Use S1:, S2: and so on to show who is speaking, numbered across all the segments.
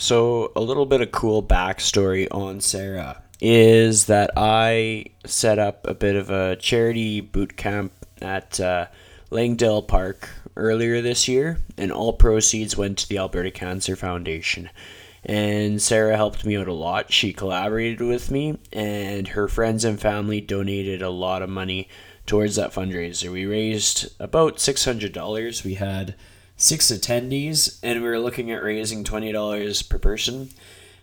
S1: So, a little bit of cool backstory on Sarah is that I set up a bit of a charity boot camp at uh, Langdale Park earlier this year, and all proceeds went to the Alberta Cancer Foundation. And Sarah helped me out a lot. She collaborated with me, and her friends and family donated a lot of money towards that fundraiser. We raised about $600. We had six attendees, and we were looking at raising $20 per person.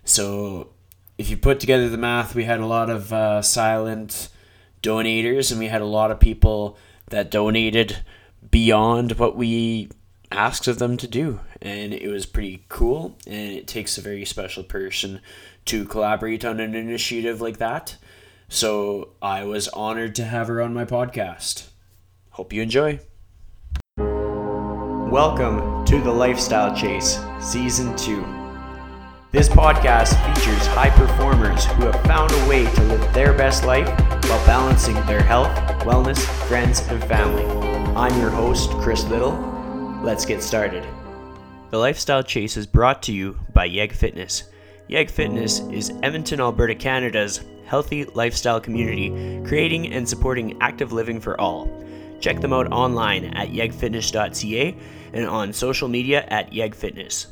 S1: So if you put together the math, we had a lot of uh, silent donators, and we had a lot of people that donated beyond what we asked of them to do. And it was pretty cool, and it takes a very special person to collaborate on an initiative like that. So I was honored to have her on my podcast. Hope you enjoy. Welcome to the Lifestyle Chase, Season 2. This podcast features high performers who have found a way to live their best life while balancing their health, wellness, friends, and family. I'm your host, Chris Liddle. Let's get started. The Lifestyle Chase is brought to you by Yeg Fitness. Yeg Fitness is Edmonton, Alberta, Canada's healthy lifestyle community, creating and supporting active living for all. Check them out online at yegfitness.ca and on social media at yegfitness.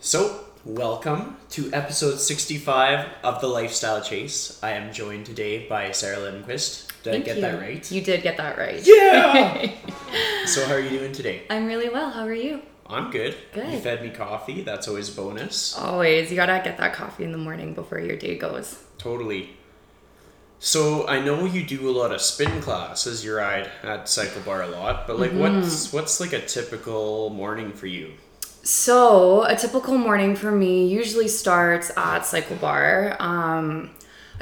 S1: So, welcome to episode 65 of the Lifestyle Chase. I am joined today by Sarah Lindquist. Did
S2: Thank
S1: I get
S2: you.
S1: that right?
S2: You did get that right.
S1: Yeah! so, how are you doing today?
S2: I'm really well. How are you?
S1: I'm good.
S2: Good.
S1: You fed me coffee. That's always a bonus.
S2: Always. You gotta get that coffee in the morning before your day goes.
S1: Totally. So I know you do a lot of spin classes. You ride at Cycle Bar a lot, but like,
S2: Mm-hmm.
S1: what's what's like a typical morning for you?
S2: So, a typical morning for me usually starts at Cycle Bar. Um,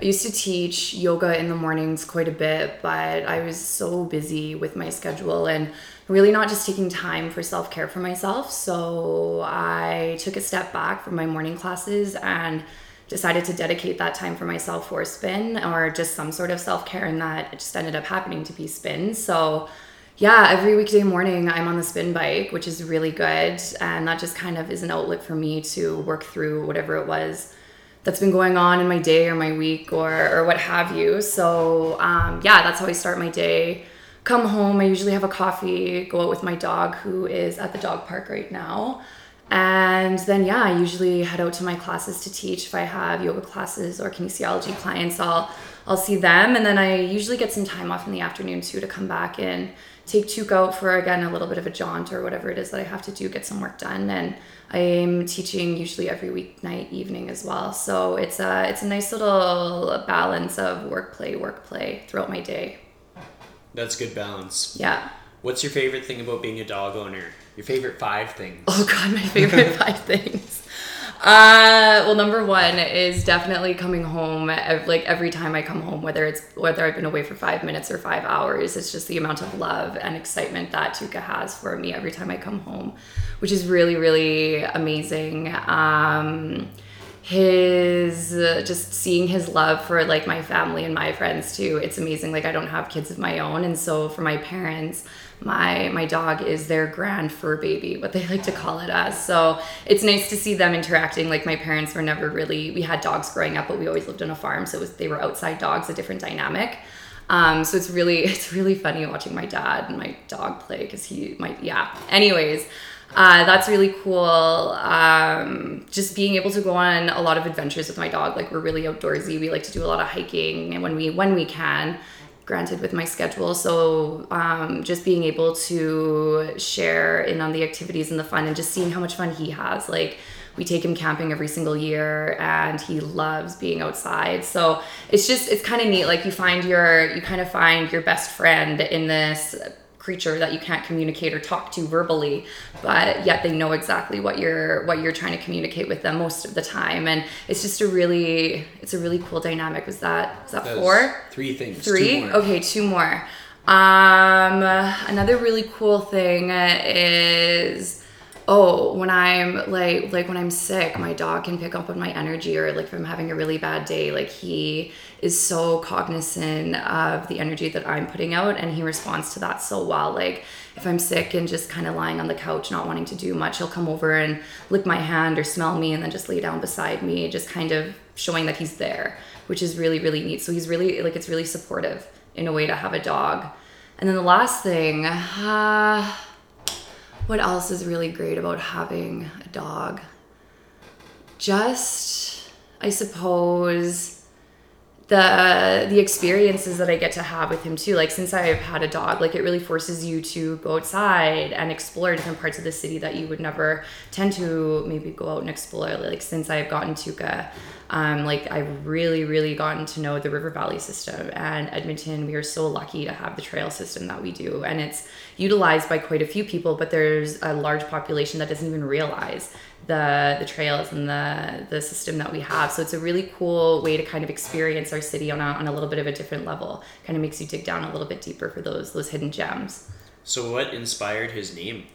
S2: I used to teach yoga in the mornings quite a bit, but I was so busy with my schedule and really not just taking time for self care for myself. So, I took a step back from my morning classes and decided to dedicate that time for myself for spin or just some sort of self care, and that just ended up happening to be spin. So, yeah, every weekday morning I'm on the spin bike, which is really good. And that just kind of is an outlet for me to work through whatever it was that's been going on in my day or my week or, or what have you. So, um, yeah, that's how I start my day. Come home, I usually have a coffee, go out with my dog who is at the dog park right now. And then, yeah, I usually head out to my classes to teach. If I have yoga classes or kinesiology clients, I'll I'll see them, and then I usually get some time off in the afternoon too to come back and take Tuke out for again a little bit of a jaunt or whatever it is that I have to do, get some work done. And I'm teaching usually every weeknight evening as well, so it's a it's a nice little balance of work play work play throughout my day.
S1: That's good balance.
S2: Yeah.
S1: What's your favorite thing about being a dog owner? Your favorite five things?
S2: Oh god, my favorite five things. Uh, well, number one is definitely coming home. Like every time I come home, whether it's whether I've been away for five minutes or five hours, it's just the amount of love and excitement that Tukka has for me every time I come home, which is really really amazing. Um, his uh, just seeing his love for like my family and my friends too it's amazing like i don't have kids of my own and so for my parents my my dog is their grand fur baby what they like to call it as so it's nice to see them interacting like my parents were never really we had dogs growing up but we always lived on a farm so was they were outside dogs a different dynamic um, so it's really it's really funny watching my dad and my dog play because he might yeah anyways uh, that's really cool. Um, just being able to go on a lot of adventures with my dog. Like we're really outdoorsy. We like to do a lot of hiking, and when we when we can, granted with my schedule. So um, just being able to share in on the activities and the fun, and just seeing how much fun he has. Like we take him camping every single year, and he loves being outside. So it's just it's kind of neat. Like you find your you kind of find your best friend in this creature that you can't communicate or talk to verbally but yet they know exactly what you're what you're trying to communicate with them most of the time and it's just a really it's a really cool dynamic was that is that
S1: That's
S2: four
S1: Three things.
S2: three
S1: Two more.
S2: okay two more um another really cool thing is oh, when I'm like like when I'm sick, my dog can pick up on my energy or like if I'm having a really bad day, like he is so cognizant of the energy that I'm putting out and he responds to that so well. Like if I'm sick and just kind of lying on the couch not wanting to do much, he'll come over and lick my hand or smell me and then just lay down beside me, just kind of showing that he's there, which is really really neat. So he's really like it's really supportive in a way to have a dog. And then the last thing, uh, what else is really great about having a dog? Just, I suppose, the the experiences that I get to have with him too. Like since I've had a dog, like it really forces you to go outside and explore different parts of the city that you would never tend to maybe go out and explore. Like since I've gotten Tukka, um, like I've really, really gotten to know the River Valley system and Edmonton. We are so lucky to have the trail system that we do, and it's utilized by quite a few people. But there's a large population that doesn't even realize the the trails and the the system that we have. So it's a really cool way to kind of experience our city on a, on a little bit of a different level. Kind of makes you dig down a little bit deeper for those those hidden gems.
S1: So what inspired his name?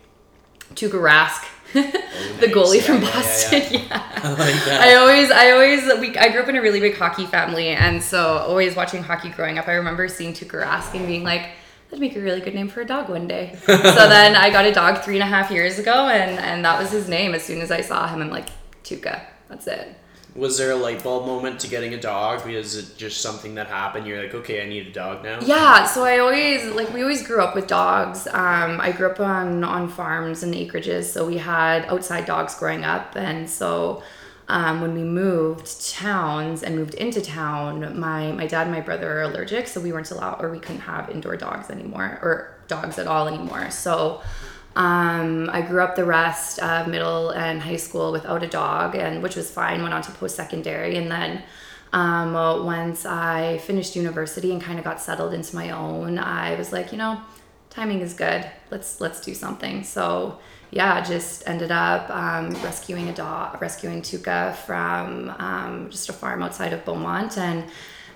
S2: Tuukka Rask, the goalie from
S1: yeah, yeah,
S2: Boston.
S1: yeah.
S2: Yeah.
S1: I like that.
S2: I always, I always, we, I grew up in a really big hockey family, and so always watching hockey growing up. I remember seeing Tuukka Rask and being like, "That'd make a really good name for a dog one day." so then I got a dog three and a half years ago, and and that was his name. As soon as I saw him, I'm like, Tuukka. That's it.
S1: Was there a light bulb moment to getting a dog? Was it just something that happened? You're like, okay, I need a dog now.
S2: Yeah, so I always like we always grew up with dogs. Um, I grew up on on farms and acreages, so we had outside dogs growing up, and so um, when we moved towns and moved into town, my my dad and my brother are allergic, so we weren't allowed or we couldn't have indoor dogs anymore or dogs at all anymore. So. Um, I grew up the rest of middle and high school without a dog, and which was fine. Went on to post secondary, and then um, once I finished university and kind of got settled into my own, I was like, you know, timing is good. Let's let's do something. So yeah, just ended up um, rescuing a dog, rescuing Tukka from um, just a farm outside of Beaumont, and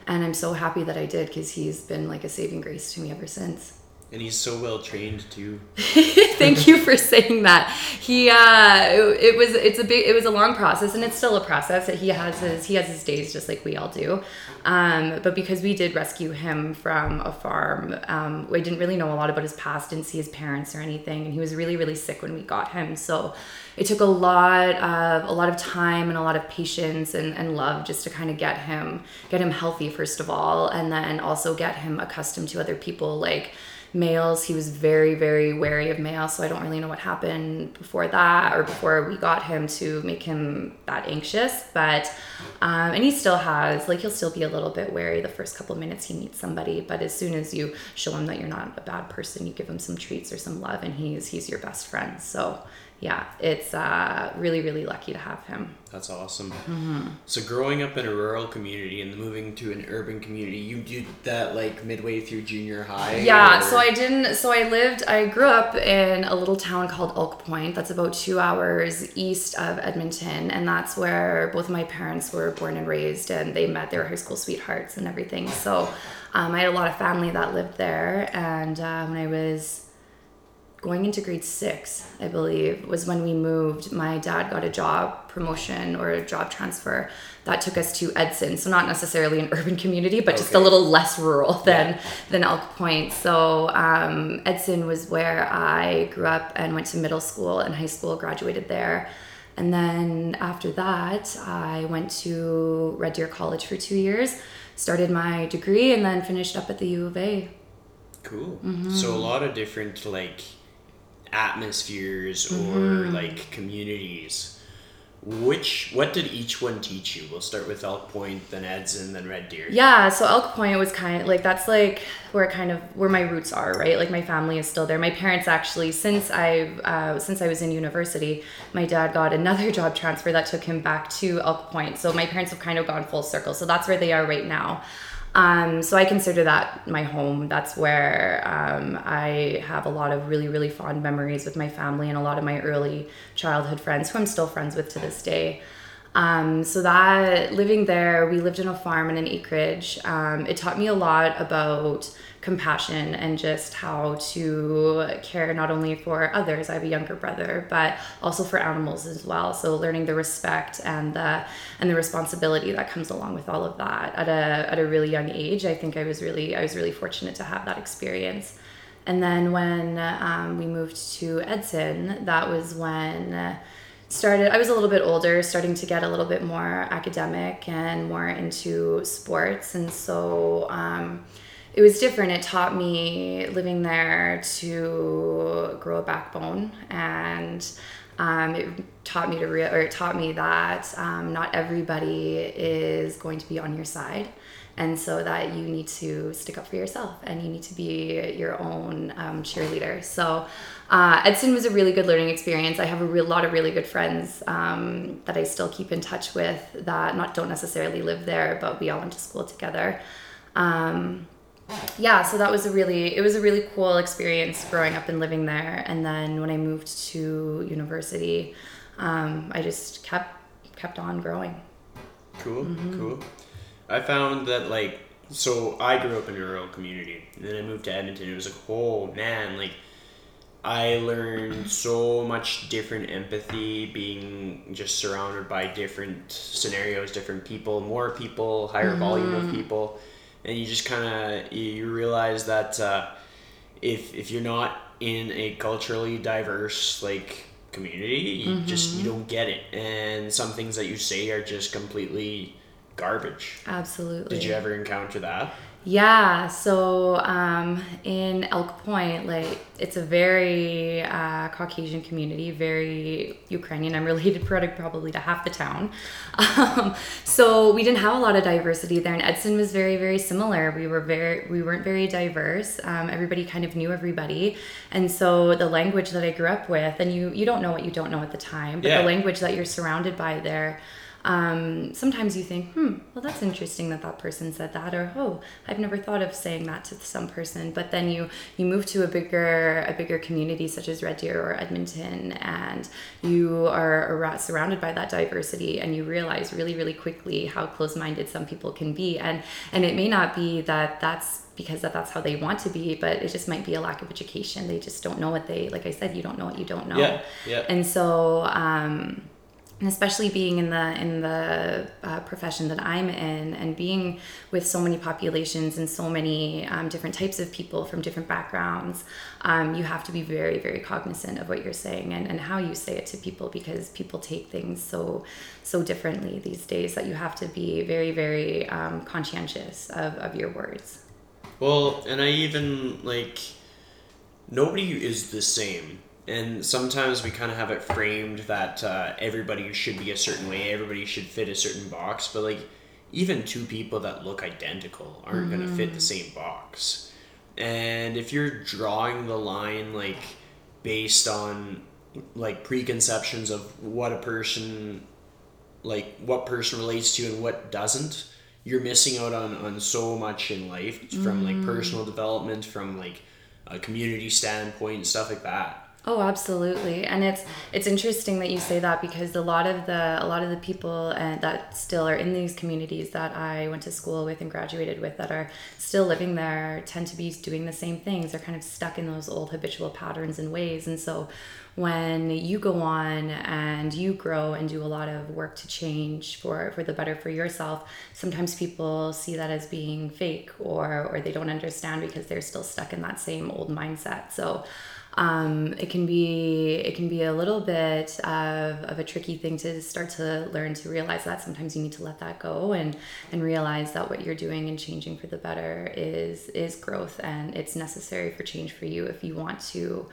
S2: and I'm so happy that I did because he's been like a saving grace to me ever since.
S1: And he's so well trained too.
S2: Thank you for saying that. He uh it, was it's a big it was a long process and it's still a process. He has his he has his days just like we all do. Um but because we did rescue him from a farm, um we didn't really know a lot about his past, didn't see his parents or anything and he was really really sick when we got him. So it took a lot of a lot of time and a lot of patience and, and love just to kind of get him get him healthy first of all and then also get him accustomed to other people like males. He was very very wary of males so i don't really know what happened before that or before we got him to make him that anxious but um, and he still has like he'll still be a little bit wary the first couple minutes he meets somebody but as soon as you show him that you're not a bad person you give him some treats or some love and he's he's your best friend. So yeah it's uh, really really lucky to have him
S1: That's awesome.
S2: Mm-hmm.
S1: So growing up in a rural community and moving to an urban community, you did that like midway through junior high.
S2: Yeah,
S1: or-
S2: so I didn't. So I lived. I grew up in a little town called Elk Point. That's about two hours east of Edmonton, and that's where both of my parents were born and raised, and they met their high school sweethearts and everything. So um, I had a lot of family that lived there, and uh, when I was going into grade six, I believe, was when we moved. My dad got a job promotion or a job transfer that took us to Edson. So not necessarily an urban community, but just a little less rural than
S1: Yeah.
S2: than Elk Point. So um, Edson was where I grew up and went to middle school and high school, graduated there. And then after that, I went to Red Deer College for two years, started my degree, and then finished up at the U of A.
S1: Cool.
S2: Mm-hmm.
S1: So a lot of different like atmospheres or
S2: Mm-hmm.
S1: like communities. Which what did each one teach you? We'll start with Elk Point, then Edson, then Red Deer.
S2: Yeah, so Elk Point was kind of like that's like where kind of where my roots are, right? Like my family is still there. My parents actually, since I uh, since I was in university, my dad got another job transfer that took him back to Elk Point. So my parents have kind of gone full circle. So that's where they are right now. Um, so I consider that my home. That's where um, I have a lot of really, really fond memories with my family and a lot of my early childhood friends who I'm still friends with to this day. Um, so that living there, we lived in a farm and an acreage. Um, it taught me a lot about compassion and just how to care not only for others. I have a younger brother, but also for animals as well. So learning the respect and the and the responsibility that comes along with all of that at a at a really young age. I think I was really I was really fortunate to have that experience. And then when um, we moved to Edson, that was when started i was a little bit older starting to get a little bit more academic and more into sports and so um, it was different. It taught me living there to grow a backbone and um, it taught me to real or it taught me that um, not everybody is going to be on your side. And so that you need to stick up for yourself and you need to be your own um, cheerleader. So uh, edson was a really good learning experience. I have a real lot of really good friends um, that i still keep in touch with that not don't necessarily live there but we all went to school together. Um, yeah so that was a really it was a really cool experience growing up and living there. And then when i moved to university um, i just kept kept on growing.
S1: Cool cool. I found that like so I grew up in a rural community and then I moved to Edmonton. It was like, oh man, like I learned so much different empathy being just surrounded by different scenarios, different people, more people, higher volume of people, and you just kind of you realize that uh, if if you're not in a culturally diverse like community, you just you don't get it, and some things that you say are just completely garbage.
S2: absolutely
S1: Did you ever encounter that?
S2: Yeah, so um, in Elk Point, like it's a very uh, Caucasian community, very Ukrainian. I'm related probably to half the town. Um, so we didn't have a lot of diversity there, and Edson was very, very similar. We were very, we weren't very diverse. Um, everybody kind of knew everybody, and so the language that I grew up with, and you you don't know what you don't know at the time, but
S1: Yeah.
S2: the language that you're surrounded by there um, sometimes you think, hmm, well, that's interesting that that person said that, or oh, I've never thought of saying that to some person. But then you you move to a bigger a bigger community such as Red Deer or Edmonton, and you are ar- surrounded by that diversity, and you realize really really quickly how close minded some people can be, and and it may not be that that's because that that's how they want to be, but it just might be a lack of education. They just don't know what they like. I said, you don't know what you don't know.
S1: Yeah, yeah.
S2: And so. Um, and especially being in the in the uh, profession that I'm in, and being with so many populations and so many um, different types of people from different backgrounds, um, you have to be very very cognizant of what you're saying and, and how you say it to people because people take things so so differently these days that you have to be very very um, conscientious of, of your words.
S1: Well, and I even like nobody is the same. And sometimes we kind of have it framed that uh, everybody should be a certain way, everybody should fit a certain box, but like even two people that look identical aren't going to fit the same box. And if you're drawing the line like based on like preconceptions of what a person like what person relates to and what doesn't you're missing out on on so much in life from like personal development from like a community standpoint and stuff like that
S2: Oh, absolutely. And it's it's interesting that you say that because a lot of the a lot of the people uh, that still are in these communities that I went to school with and graduated with that are still living there tend to be doing the same things. They're kind of stuck in those old habitual patterns and ways. And so when you go on and you grow and do a lot of work to change for for the better for yourself, sometimes people see that as being fake or or they don't understand because they're still stuck in that same old mindset. So um, it can be it can be a little bit of, of a tricky thing to start to learn to realize that. Sometimes you need to let that go and and realize that what you're doing and changing for the better is is growth and it's necessary for change for you if you want to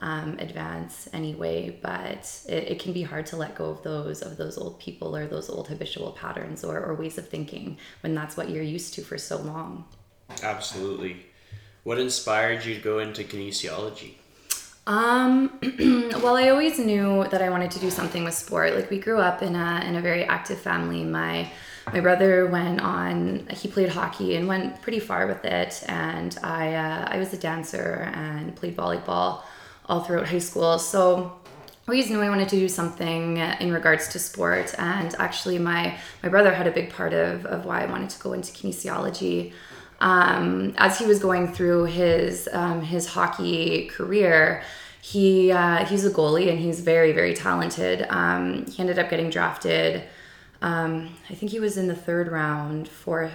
S2: um, advance anyway. But it, it can be hard to let go of those of those old people or those old habitual patterns or, or ways of thinking when that's what you're used to for so long.
S1: Absolutely. What inspired you to go into kinesiology
S2: Um, well, I always knew that I wanted to do something with sport. Like we grew up in a in a very active family. My my brother went on. He played hockey and went pretty far with it. And I uh, I was a dancer and played volleyball all throughout high school. So I always knew I wanted to do something in regards to sport. And actually, my, my brother had a big part of, of why I wanted to go into kinesiology. Um, as he was going through his, um, his hockey career, he, uh, he's a goalie and he's very, very talented. Um, he ended up getting drafted. Um, I think he was in the third round for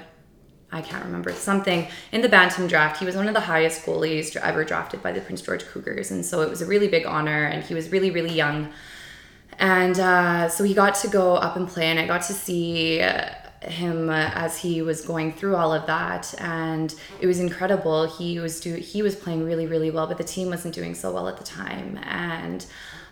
S2: I can't remember something in the Bantam draft. He was one of the highest goalies ever drafted by the Prince George Cougars, and so it was a really big honor. And he was really, really young, and uh, so he got to go up and play, and I got to see. Him uh, as he was going through all of that. And it was incredible. He was do he was playing really really well but the team wasn't doing so well at the time. And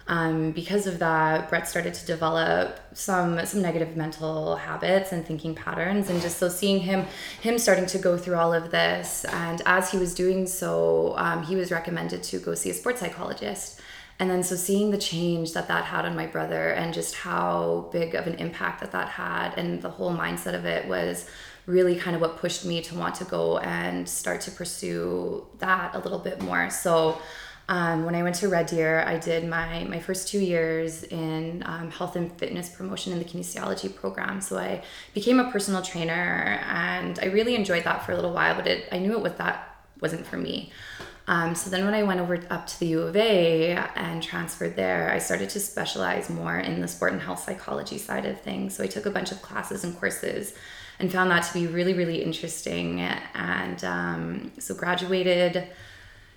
S2: um, because of that, Brett started to develop some some negative mental habits and thinking patterns, and just so seeing him him starting to go through all of this, and as he was doing so, um, he was recommended to go see a sports psychologist. And then so seeing the change that that had on my brother, and just how big of an impact that that had, and the whole mindset of it was really kind of what pushed me to want to go and start to pursue that a little bit more. So um, when I went to Red Deer, I did my, my first two years in um, health and fitness promotion in the kinesiology program. So I became a personal trainer and I really enjoyed that for a little while, but it, I knew it was that wasn't for me. Um, so then when I went over up to the U of A and transferred there, I started to specialize more in the sport and health psychology side of things. So I took a bunch of classes and courses and found that to be really, really interesting. And um, so graduated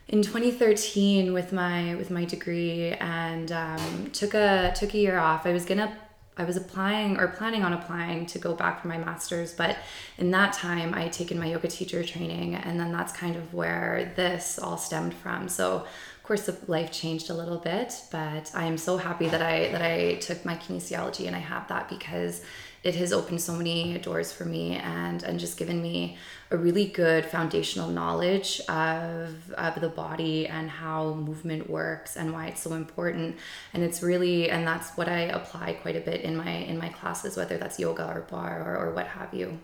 S2: in 2013 with my with my degree and um, took a took a year off. I was gonna I was applying or planning on applying to go back for my master's, but in that time I had taken my yoga teacher training, and then that's kind of where this all stemmed from. So, of course, the life changed a little bit, but I am so happy that I that I took my kinesiology and I have that because it has opened so many doors for me and and just given me a really good foundational knowledge of of the body and how movement works and why it's so important and it's really and that's what I apply quite a bit in my in my classes whether that's yoga or barre or, or what have you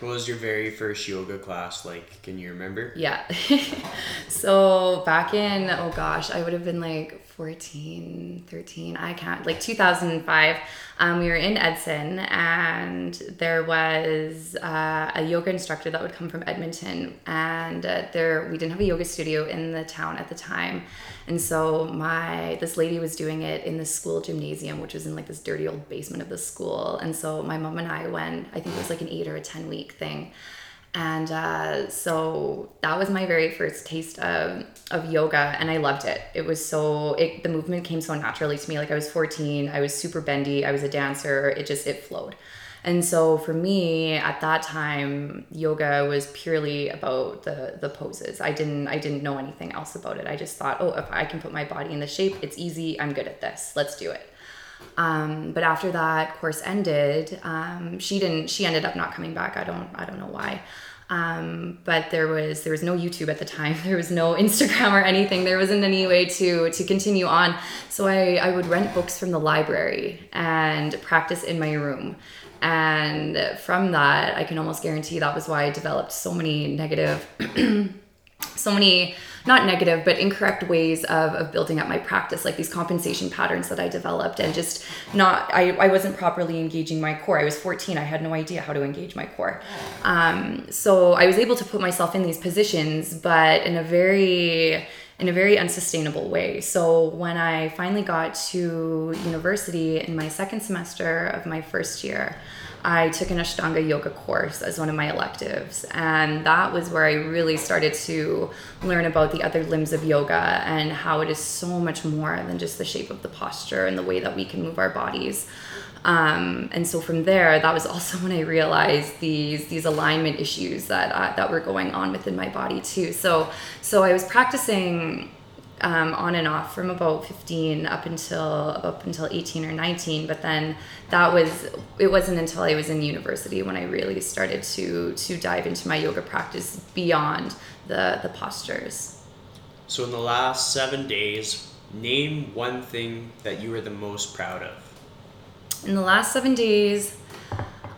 S1: what was your very first yoga class like? Can you remember?
S2: Yeah. so back in, oh gosh, I would have been like 14, 13, I can't, like 2005, um, we were in Edson and there was uh, a yoga instructor that would come from Edmonton and uh, there, we didn't have a yoga studio in the town at the time. And so my, this lady was doing it in the school gymnasium, which was in like this dirty old basement of the school. And so my mom and I went, I think it was like an eight or a 10 week thing and uh, so that was my very first taste of, of yoga and i loved it it was so it, the movement came so naturally to me like i was 14 i was super bendy i was a dancer it just it flowed and so for me at that time yoga was purely about the the poses i didn't i didn't know anything else about it i just thought oh if i can put my body in the shape it's easy i'm good at this let's do it um, but after that course ended, um, she didn't. She ended up not coming back. I don't. I don't know why. Um, but there was there was no YouTube at the time. There was no Instagram or anything. There wasn't any way to to continue on. So I I would rent books from the library and practice in my room. And from that, I can almost guarantee that was why I developed so many negative, so many not negative, but incorrect ways of, of building up my practice, like these compensation patterns that I developed and just not, I, I wasn't properly engaging my core. I was 14. I had no idea how to engage my core. Um, so I was able to put myself in these positions, but in a very, in a very unsustainable way. So when I finally got to university in my second semester of my first year, I took an Ashtanga yoga course as one of my electives. And that was where I really started to learn about the other limbs of yoga and how it is so much more than just the shape of the posture and the way that we can move our bodies. Um, and so from there, that was also when I realized these these alignment issues that uh, that were going on within my body too. So so I was practicing um, on and off from about 15 up until up until 18 or 19 but then that was it wasn't until i was in university when i really started to to dive into my yoga practice beyond the the postures.
S1: So in the last seven days name one thing that you are the most proud of.
S2: In the last seven days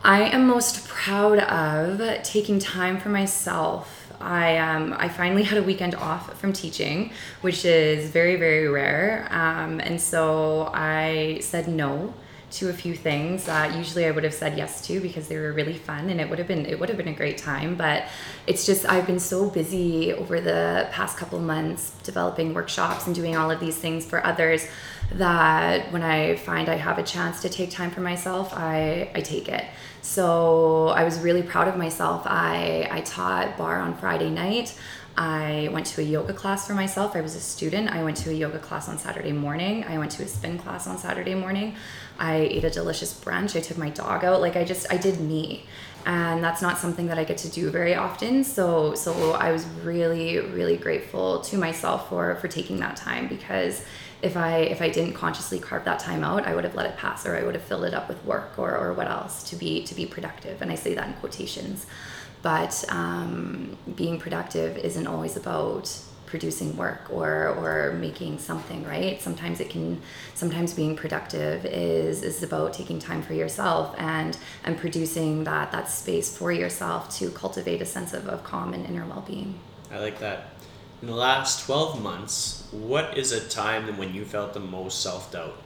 S2: i am most proud of taking time for myself I um, I finally had a weekend off from teaching, which is very very rare, um, and so I said no to a few things that usually I would have said yes to because they were really fun and it would have been it would have been a great time. But it's just I've been so busy over the past couple months developing workshops and doing all of these things for others that when I find I have a chance to take time for myself I I take it so I was really proud of myself I I taught barre on Friday night I went to a yoga class for myself. I was a student. I went to a yoga class on Saturday morning. I went to a spin class on Saturday morning. I ate a delicious brunch. I took my dog out. Like I just I did me. And that's not something that I get to do very often. So so I was really really grateful to myself for for taking that time because if I if I didn't consciously carve that time out, I would have let it pass or I would have filled it up with work or or what else to be to be productive. And I say that in quotations. But um, being productive isn't always about producing work or or making something right? Sometimes it can sometimes being productive is is about taking time for yourself and and producing that that space for yourself to cultivate a sense of, of calm and inner well-being.
S1: I like that. In the last 12 months what is a time when you felt the most self-doubt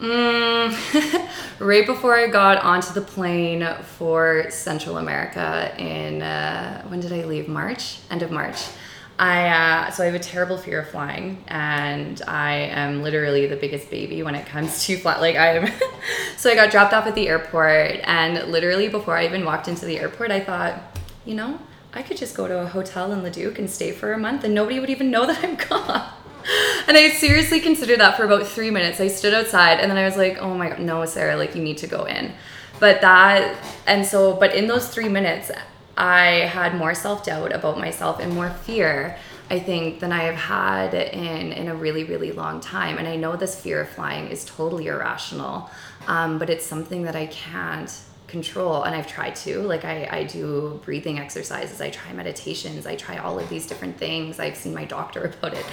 S2: Mm, right before I got onto the plane for Central America in uh, when did I leave? March, end of March. I uh, so I have a terrible fear of flying, and I am literally the biggest baby when it comes to flight. Like I am. so I got dropped off at the airport, and literally before I even walked into the airport, I thought, you know, I could just go to a hotel in Leduc and stay for a month, and nobody would even know that I'm gone and I seriously considered that for about three minutes. I stood outside and then I was like, oh my God, no, Sarah, like you need to go in. But that, and so, but in those three minutes, I had more self doubt about myself and more fear, I think, than I have had in, in a really, really long time. And I know this fear of flying is totally irrational, um, but it's something that I can't control and i've tried to like I, I do breathing exercises i try meditations i try all of these different things i've seen my doctor about it.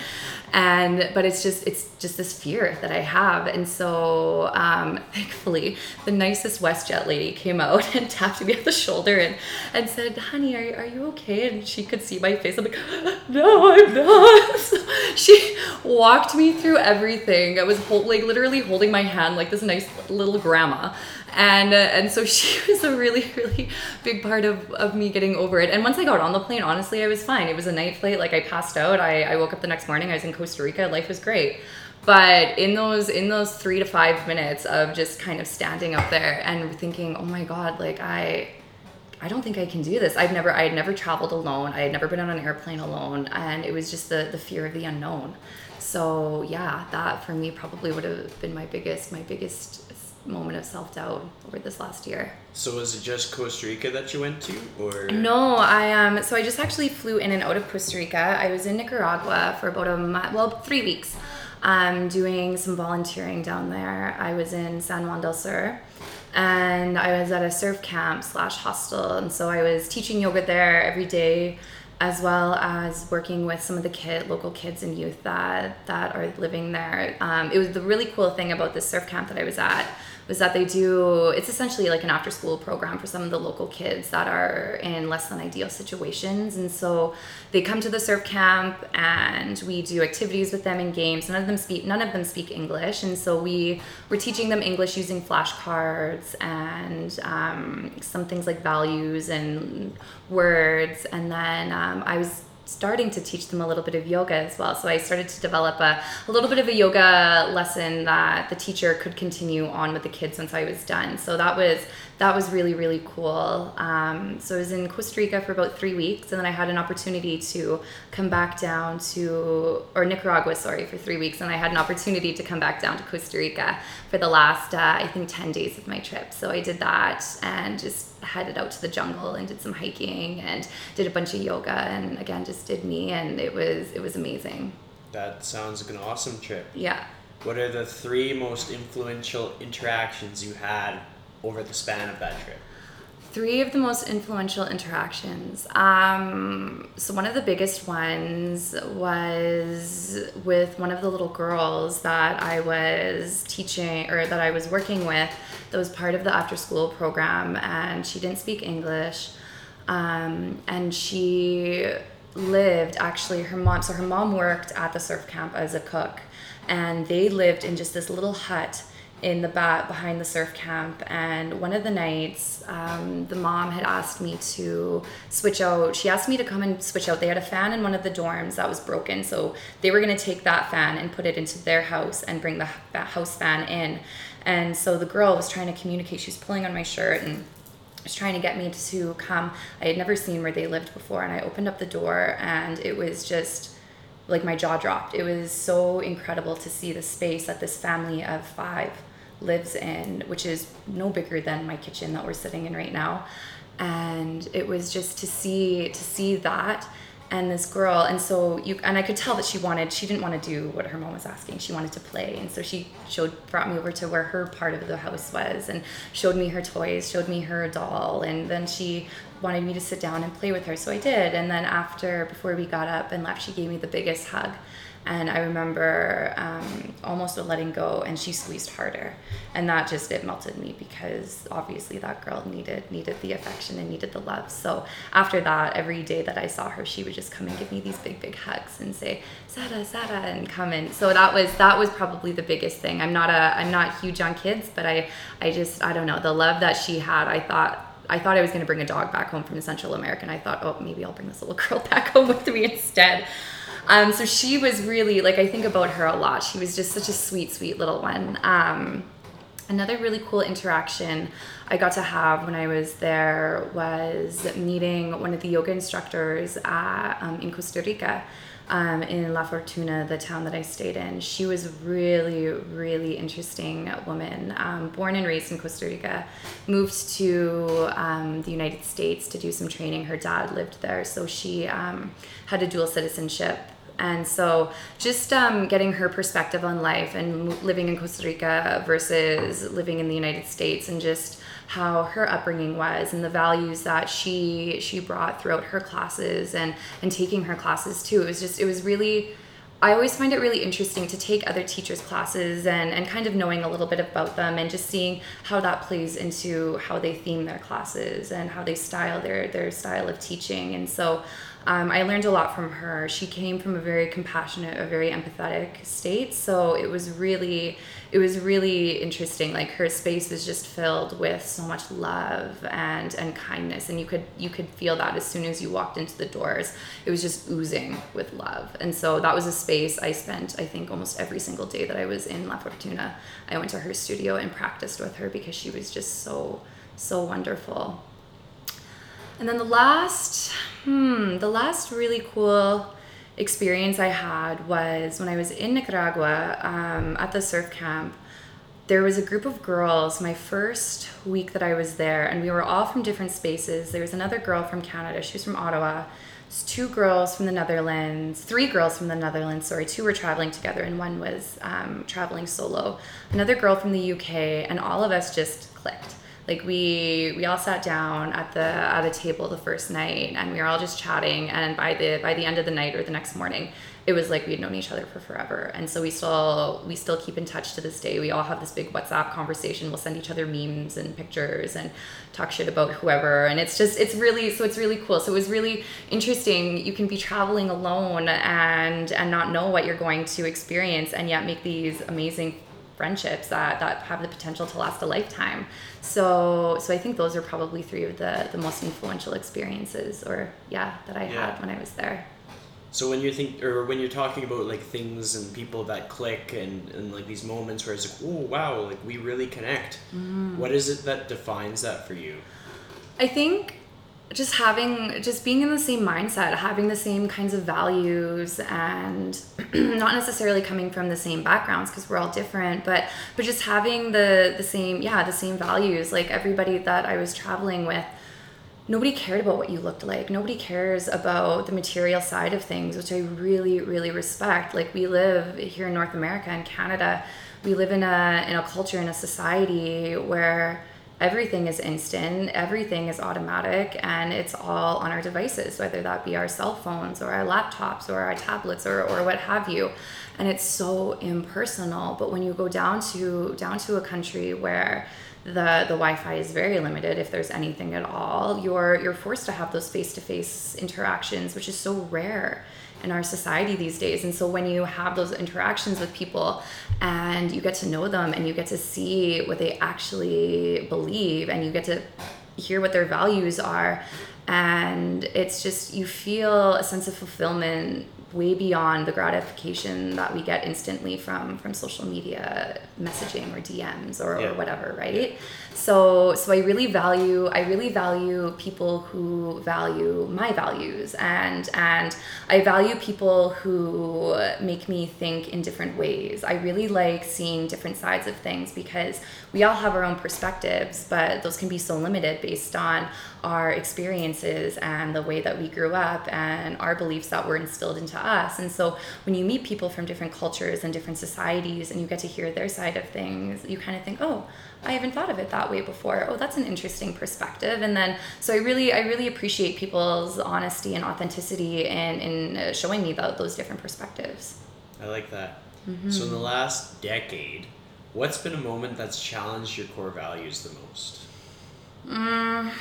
S2: And but it's just it's just this fear that i have. And so um, thankfully the nicest westjet lady came out and tapped me on the shoulder and and said honey are, are you okay? And she could see my face. I'm like no i'm not. So she walked me through everything. I was hold, like literally holding my hand like this nice little grandma and uh, and so she was a really really big part of, of me getting over it. And once i got on the plane honestly i was fine. It was a night flight. Like i passed out. I, I woke up the next morning. I was in costa rica. Life was great. But in those in those three to five minutes of just kind of standing up there and thinking oh my god like i I don't think I can do this. I've never I had never traveled alone. I had never been on an airplane alone. And it was just the the fear of the unknown. So, yeah, that for me probably would have been my biggest my biggest moment of self doubt over this last year.
S1: So was it just Costa Rica that you went to, or
S2: no? I um. So I just actually flew in and out of Costa Rica. I was in Nicaragua for about a month, well, three weeks, um, doing some volunteering down there. I was in San Juan del Sur, and I was at a surf camp slash hostel, and so I was teaching yoga there every day as well as working with some of the kid local kids and youth that that are living there. Um, it was the really cool thing about this surf camp that I was at was that they do it's essentially like an after school program for some of the local kids that are in less than ideal situations. And so they come to the surf camp and we do activities with them in games. None of them speak none of them speak english. And so we we're teaching them english using flashcards and um, some things like values and words. And then um, i was starting to teach them a little bit of yoga as well. So I started to develop a, a little bit of a yoga lesson that the teacher could continue on with the kids once I was done. So that was that was really really cool. Um, so I was in Costa Rica for about three weeks, and then I had an opportunity to come back down to or Nicaragua, sorry, for three weeks, and I had an opportunity to come back down to Costa Rica for the last uh, I think ten days of my trip. So I did that and just headed out to the jungle and did some hiking and did a bunch of yoga and again just did me and it was it was amazing.
S1: That sounds like an awesome trip.
S2: Yeah.
S1: What are the three most influential interactions you had over the span of that trip?
S2: Three of the most influential interactions. Um, so, one of the biggest ones was with one of the little girls that I was teaching or that I was working with that was part of the after school program, and she didn't speak English. Um, and she lived actually her mom so her mom worked at the surf camp as a cook and they lived in just this little hut in the back behind the surf camp and one of the nights um, the mom had asked me to switch out she asked me to come and switch out they had a fan in one of the dorms that was broken so they were going to take that fan and put it into their house and bring the house fan in and so the girl was trying to communicate she was pulling on my shirt and was trying to get me to come. I had never seen where they lived before, and I opened up the door, and it was just like my jaw dropped. It was so incredible to see the space that this family of five lives in, which is no bigger than my kitchen that we're sitting in right now. And it was just to see to see that and this girl. And so you and i could tell that she wanted she didn't want to do what her mom was asking. She wanted to play. And so she showed brought me over to where her part of the house was and showed me her toys showed me her doll. And then she wanted me to sit down and play with her. So i did. And then after before we got up and left she gave me the biggest hug and I remember um, almost letting go, and she squeezed harder, and that just it melted me because obviously that girl needed needed the affection and needed the love. So after that, every day that I saw her, she would just come and give me these big big hugs and say Sara Sara and come in. So that was that was probably the biggest thing. I'm not a I'm not huge on kids, but I I just I don't know the love that she had. I thought I thought I was going to bring a dog back home from Central America, and I thought, oh, maybe I'll bring this little girl back home with me instead. Um, so she was really like I think about her a lot. She was just such a sweet, sweet little one. Um, another really cool interaction I got to have when I was there was meeting one of the yoga instructors at, um, in Costa Rica. Um, in La Fortuna, the town that I stayed in. She was really, really interesting woman. Um, born and raised in Costa Rica, moved to um, the United States to do some training. Her dad lived there, so she um, had a dual citizenship and so, just um, getting her perspective on life and living in Costa Rica versus living in the United States, and just how her upbringing was and the values that she she brought throughout her classes and and taking her classes too. It was just it was really. I always find it really interesting to take other teachers' classes and, and kind of knowing a little bit about them and just seeing how that plays into how they theme their classes and how they style their, their style of teaching. And so um, I learned a lot from her. She came from a very compassionate, a very empathetic state. So it was really, it was really interesting. Like her space was just filled with so much love and and kindness, and you could you could feel that as soon as you walked into the doors. It was just oozing with love. And so that was a space I spent, I think, almost every single day that I was in La Fortuna. I went to her studio and practiced with her because she was just so so wonderful. And then the last, hmm, the last really cool experience I had was when I was in Nicaragua um, at the surf camp. There was a group of girls my first week that I was there, and we were all from different spaces. There was another girl from Canada, she was from Ottawa. There's two girls from the Netherlands, three girls from the Netherlands, sorry, two were traveling together, and one was um, traveling solo. Another girl from the UK, and all of us just clicked like we we all sat down at the at a table the first night and we were all just chatting and by the by the end of the night or the next morning it was like we had known each other for forever. And so we still we still keep in touch to this day. We all have this big whatsapp conversation. We'll send each other memes and pictures and talk shit about whoever. And it's just it's really so it's really cool. So it was really interesting. You can be traveling alone and and not know what you're going to experience and yet make these amazing friendships that, that have the potential to last a lifetime. So so I think those are probably three of the, the most influential experiences or yeah, that I yeah. had when I was there.
S1: So when you think or when you're talking about like things and people that click and, and like these moments where it's like, oh wow, like we really connect. Mm. What is it that defines that for you?
S2: I think just having just being in the same mindset having the same kinds of values and not necessarily coming from the same backgrounds because we're all different but but just having the the same yeah the same values. Like everybody that i was traveling with nobody cared about what you looked like. Nobody cares about the material side of things which i really really respect. Like we live here in north america and canada. We live in a in a culture in a society where everything is instant, everything is automatic, and it's all on our devices, whether that be our cell phones or our laptops or our tablets or, or what have you. And it's so impersonal. But when you go down to down to a country where the the Wi-Fi is very limited, if there's anything at all, you're you're forced to have those face-to-face interactions, which is so rare in our society these days. And so when you have those interactions with people and you get to know them and you get to see what they actually believe and you get to hear what their values are and it's just you feel a sense of fulfillment way beyond the gratification that we get instantly from from social media messaging or DMs or, yeah. or whatever, right? Yeah. So so I really value I really value people who value my values and and I value people who make me think in different ways. I really like seeing different sides of things because we all have our own perspectives, but those can be so limited based on our experiences and the way that we grew up and our beliefs that were instilled into us. And so when you meet people from different cultures and different societies and you get to hear their side of things, you kind of think, oh, I haven't thought of it that way before. Oh, that's an interesting perspective. And then, so I really, I really appreciate people's honesty and authenticity in, in showing me the, those different perspectives.
S1: I like that. Mm-hmm. So in the last decade, what's been a moment that's challenged your core values the most?
S2: Mm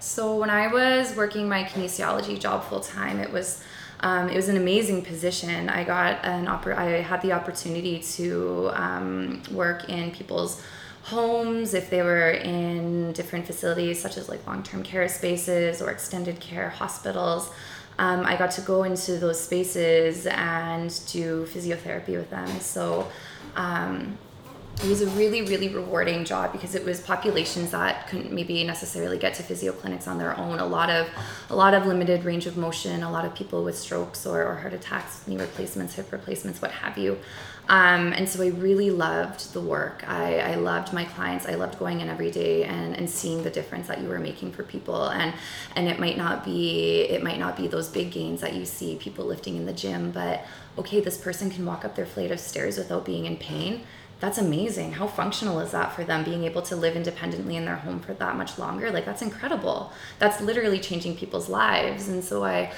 S2: so when I was working my kinesiology job full time, it was um, it was an amazing position. I got an oppor- I had the opportunity to um, work in people's homes if they were in different facilities such as like long-term care spaces or extended care hospitals. Um, I got to go into those spaces and do physiotherapy with them. So um, it was a really really rewarding job because it was populations that couldn't maybe necessarily get to physio clinics on their own. A lot of a lot of limited range of motion a lot of people with strokes or, or heart attacks knee replacements hip replacements what have you. Um, and so i really loved the work. I, I loved my clients. I loved going in every day and, and seeing the difference that you were making for people. And and it might not be it might not be those big gains that you see people lifting in the gym but okay this person can walk up their flight of stairs without being in pain that's amazing. How functional is that for them being able to live independently in their home for that much longer? Like that's incredible. That's literally changing people's lives. And so I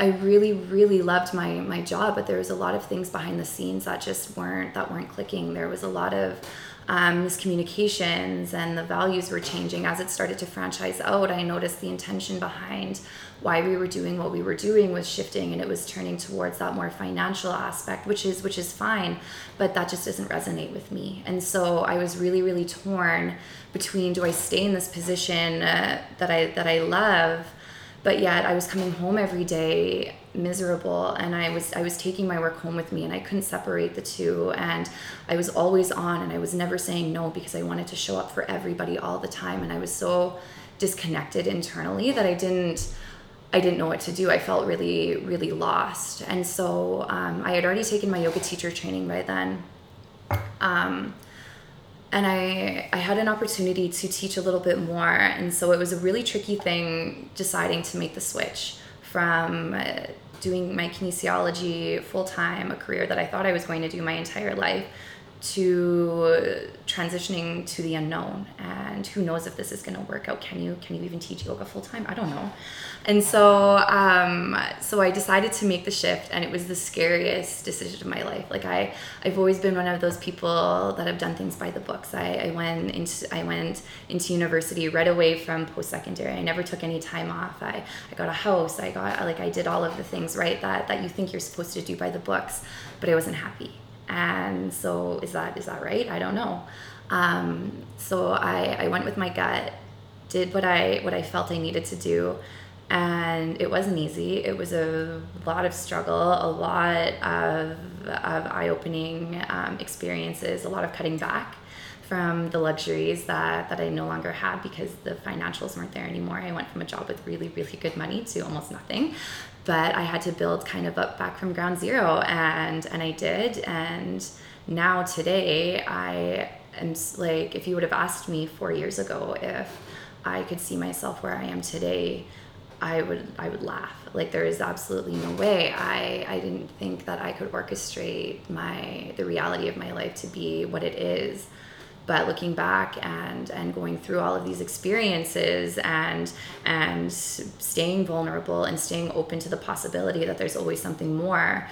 S2: I really really loved my my job, but there was a lot of things behind the scenes that just weren't that weren't clicking. There was a lot of um, miscommunications and the values were changing as it started to franchise out. I noticed the intention behind why we were doing what we were doing was shifting and it was turning towards that more financial aspect which is which is fine but that just doesn't resonate with me and so i was really really torn between do i stay in this position uh, that i that i love but yet i was coming home every day miserable and i was i was taking my work home with me and i couldn't separate the two and i was always on and i was never saying no because i wanted to show up for everybody all the time and i was so disconnected internally that i didn't I didn't know what to do. I felt really, really lost. And so um, I had already taken my yoga teacher training by then. Um, and I, I had an opportunity to teach a little bit more. And so it was a really tricky thing deciding to make the switch from uh, doing my kinesiology full time, a career that I thought I was going to do my entire life, to transitioning to the unknown and who knows if this is going to work out. Can you can you even teach yoga full time i don't know. And so um, so i decided to make the shift and it was the scariest decision of my life. Like i i've always been one of those people that have done things by the books. I, I went into i went into university right away from post-secondary. I never took any time off. I i got a house. I got like i did all of the things right that that you think you're supposed to do by the books but i wasn't happy and so is that is that right i don't know um, so I, I went with my gut did what i what i felt i needed to do and it wasn't easy it was a lot of struggle a lot of, of eye-opening um, experiences a lot of cutting back from the luxuries that, that I no longer had because the financials weren't there anymore. I went from a job with really, really good money to almost nothing. But I had to build kind of up back from ground zero and and I did. And now today I am like if you would have asked me four years ago if I could see myself where I am today, I would I would laugh. Like there is absolutely no way. I I didn't think that I could orchestrate my the reality of my life to be what it is but looking back and and going through all of these experiences and and staying vulnerable and staying open to the possibility that there's always something more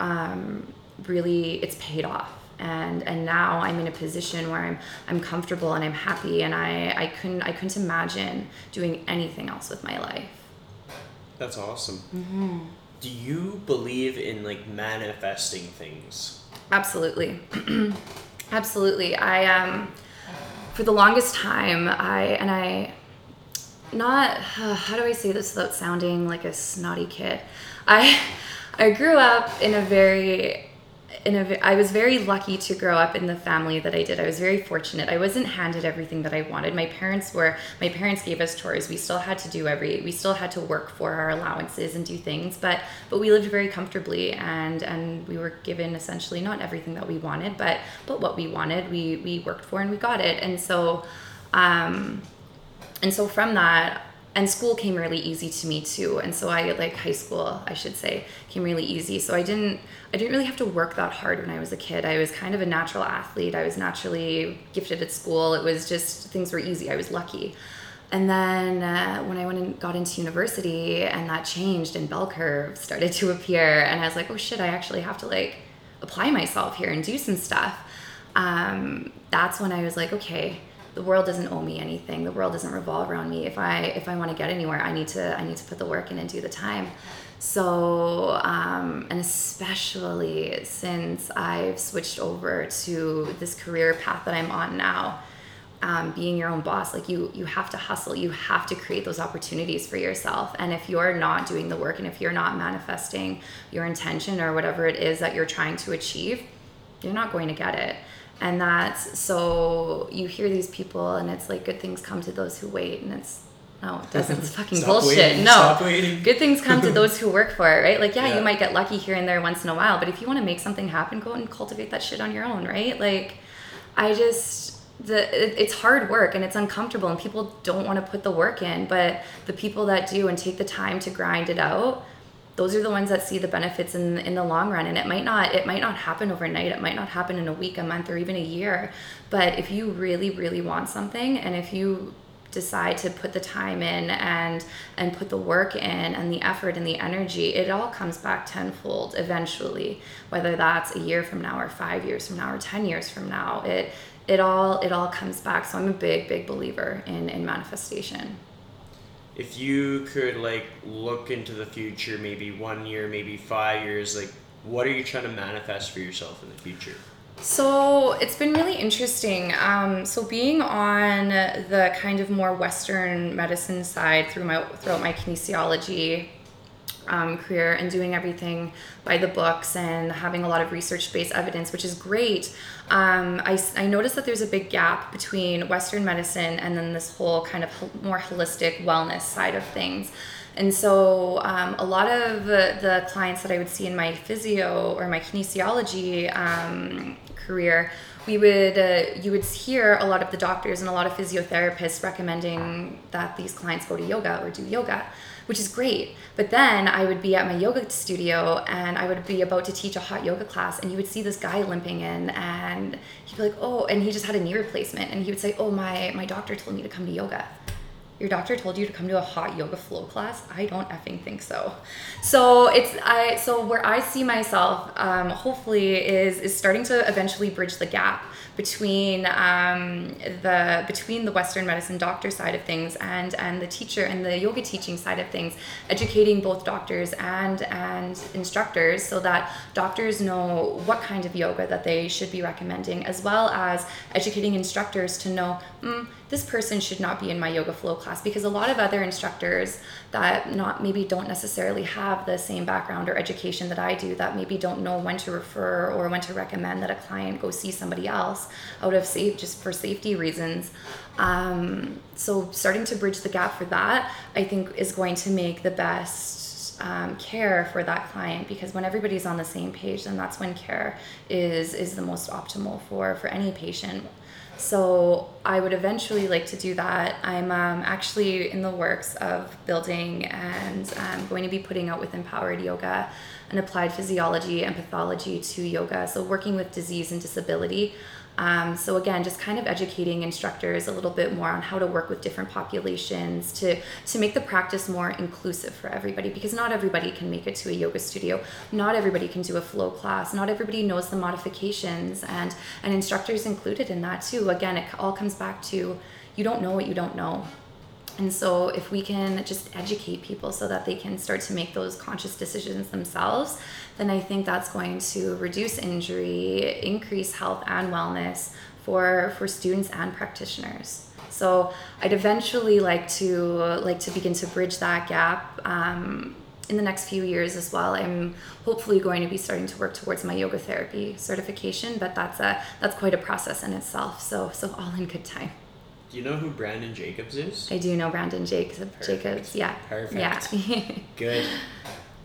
S2: um, really it's paid off and and now I'm in a position where I'm I'm comfortable and I'm happy and I I couldn't I couldn't imagine doing anything else with my life.
S1: That's awesome. Mm-hmm. Do you believe in like manifesting things?
S2: Absolutely, absolutely. I um for the longest time I and I not uh, how do I say this without sounding like a snotty kid. I I grew up in a very in a, I was very lucky to grow up in the family that I did. I was very fortunate. I wasn't handed everything that I wanted. My parents were, my parents gave us chores. We still had to do every, we still had to work for our allowances and do things, but, but we lived very comfortably and, and we were given essentially not everything that we wanted, but, but what we wanted, we, we worked for and we got it. And so, um, and so from that, and school came really easy to me too. And so i like high school i should say came really easy. So i didn't i didn't really have to work that hard when i was a kid. I was kind of a natural athlete. I was naturally gifted at school. It was just things were easy. I was lucky. And then uh, when i went and got into university and that changed and bell curve started to appear and i was like oh shit i actually have to like apply myself here and do some stuff. Um, that's when i was like okay the world doesn't owe me anything. The world doesn't revolve around me. If I if I want to get anywhere, I need to I need to put the work in and do the time. So um, and especially since I've switched over to this career path that I'm on now, um, being your own boss, like you you have to hustle. You have to create those opportunities for yourself. And if you're not doing the work and if you're not manifesting your intention or whatever it is that you're trying to achieve, you're not going to get it and that's so you hear these people and it's like good things come to those who wait and it's no it doesn't. It's fucking Stop bullshit. waiting. no. Good things come to those who work for it right? Like yeah, yeah, you might get lucky here and there once in a while but if you want to make something happen go and cultivate that shit on your own right? Like i just the it, it's hard work and it's uncomfortable and people don't want to put the work in but the people that do and take the time to grind it out those are the ones that see the benefits in in the long run. And it might not it might not happen overnight. It might not happen in a week a month or even a year. But if you really really want something and if you decide to put the time in and and put the work in and the effort and the energy it all comes back tenfold eventually. Whether that's a year from now or 5 years from now or 10 years from now it it all it all comes back. So i'm a big big believer in in manifestation
S1: if you could like look into the future, maybe one year, maybe five years, like what are you trying to manifest for yourself in the future?
S2: So it's been really interesting. Um, so being on the kind of more Western medicine side through my throughout my kinesiology um, career and doing everything by the books and having a lot of research based evidence, which is great. Um, I, I noticed that there's a big gap between Western medicine and then this whole kind of more holistic wellness side of things. And so, um, a lot of the clients that I would see in my physio or my kinesiology um, career, we would uh, you would hear a lot of the doctors and a lot of physiotherapists recommending that these clients go to yoga or do yoga which is great. But then I would be at my yoga studio and I would be about to teach a hot yoga class, and you would see this guy limping in, and he'd be like, "Oh," and he just had a knee replacement, and he would say, "Oh, my my doctor told me to come to yoga." Your doctor told you to come to a hot yoga flow class? I don't effing think so. So it's I so where I see myself, um, hopefully, is is starting to eventually bridge the gap between um, the between the Western medicine doctor side of things and and the teacher and the yoga teaching side of things, educating both doctors and and instructors so that doctors know what kind of yoga that they should be recommending, as well as educating instructors to know. Mm, this person should not be in my yoga flow class because a lot of other instructors that not maybe don't necessarily have the same background or education that I do that maybe don't know when to refer or when to recommend that a client go see somebody else out of safe just for safety reasons. Um, so starting to bridge the gap for that, I think is going to make the best um, care for that client because when everybody's on the same page, then that's when care is is the most optimal for for any patient so I would eventually like to do that. I'm um, actually in the works of building and I'm going to be putting out with Empowered Yoga an applied physiology and pathology to yoga. So working with disease and disability Um, so again, just kind of educating instructors a little bit more on how to work with different populations to to make the practice more inclusive for everybody because not everybody can make it to a yoga studio. Not everybody can do a flow class. Not everybody knows the modifications and and instructors included in that too. Again, it all comes back to you don't know what you don't know. And so, if we can just educate people so that they can start to make those conscious decisions themselves, then I think that's going to reduce injury, increase health and wellness for for students and practitioners. So, I'd eventually like to like to begin to bridge that gap. Um, in the next few years as well, I'm hopefully going to be starting to work towards my yoga therapy certification, but that's a that's quite a process in itself. So so all in good time.
S1: Do you know who Brandon Jacobs is?
S2: I do know Brandon Jacobs. Jacobs, yeah.
S1: Perfect.
S2: Yeah.
S1: Good.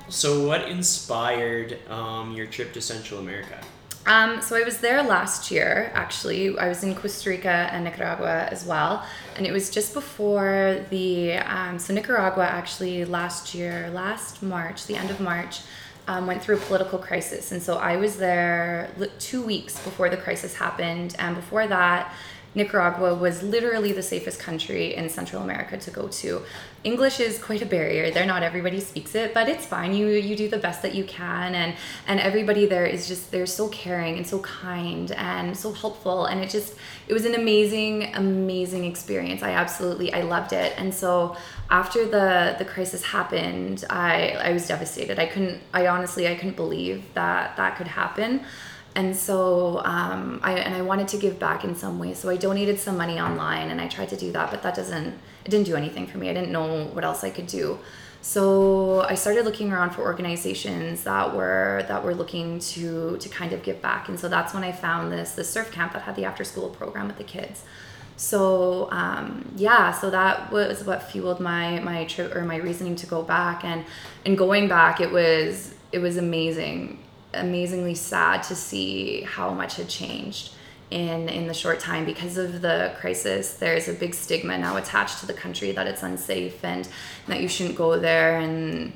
S1: So, what inspired um, your trip to Central America?
S2: Um, so I was there last year, actually. I was in Costa Rica and Nicaragua as well. And it was just before the, um, so Nicaragua actually last year, last March, the end of March, um, went through a political crisis. And so I was there two weeks before the crisis happened. And before that, Nicaragua was literally the safest country in Central America to go to. English is quite a barrier there. Not everybody speaks it, but it's fine. You you do the best that you can, and and everybody there is just they're so caring and so kind and so helpful, and it just it was an amazing amazing experience. I absolutely I loved it, and so after the the crisis happened, I I was devastated. I couldn't I honestly I couldn't believe that that could happen and so um, I and I wanted to give back in some way. So I donated some money online, and I tried to do that, but that doesn't it didn't do anything for me. I didn't know what else I could do. So I started looking around for organizations that were that were looking to to kind of give back, and so that's when I found this the surf camp that had the after school program with the kids. So um, yeah, so that was what fueled my my trip or my reasoning to go back, and and going back, it was it was amazing amazingly sad to see how much had changed in in the short time. Because of the crisis there's a big stigma now attached to the country that it's unsafe and, that you shouldn't go there and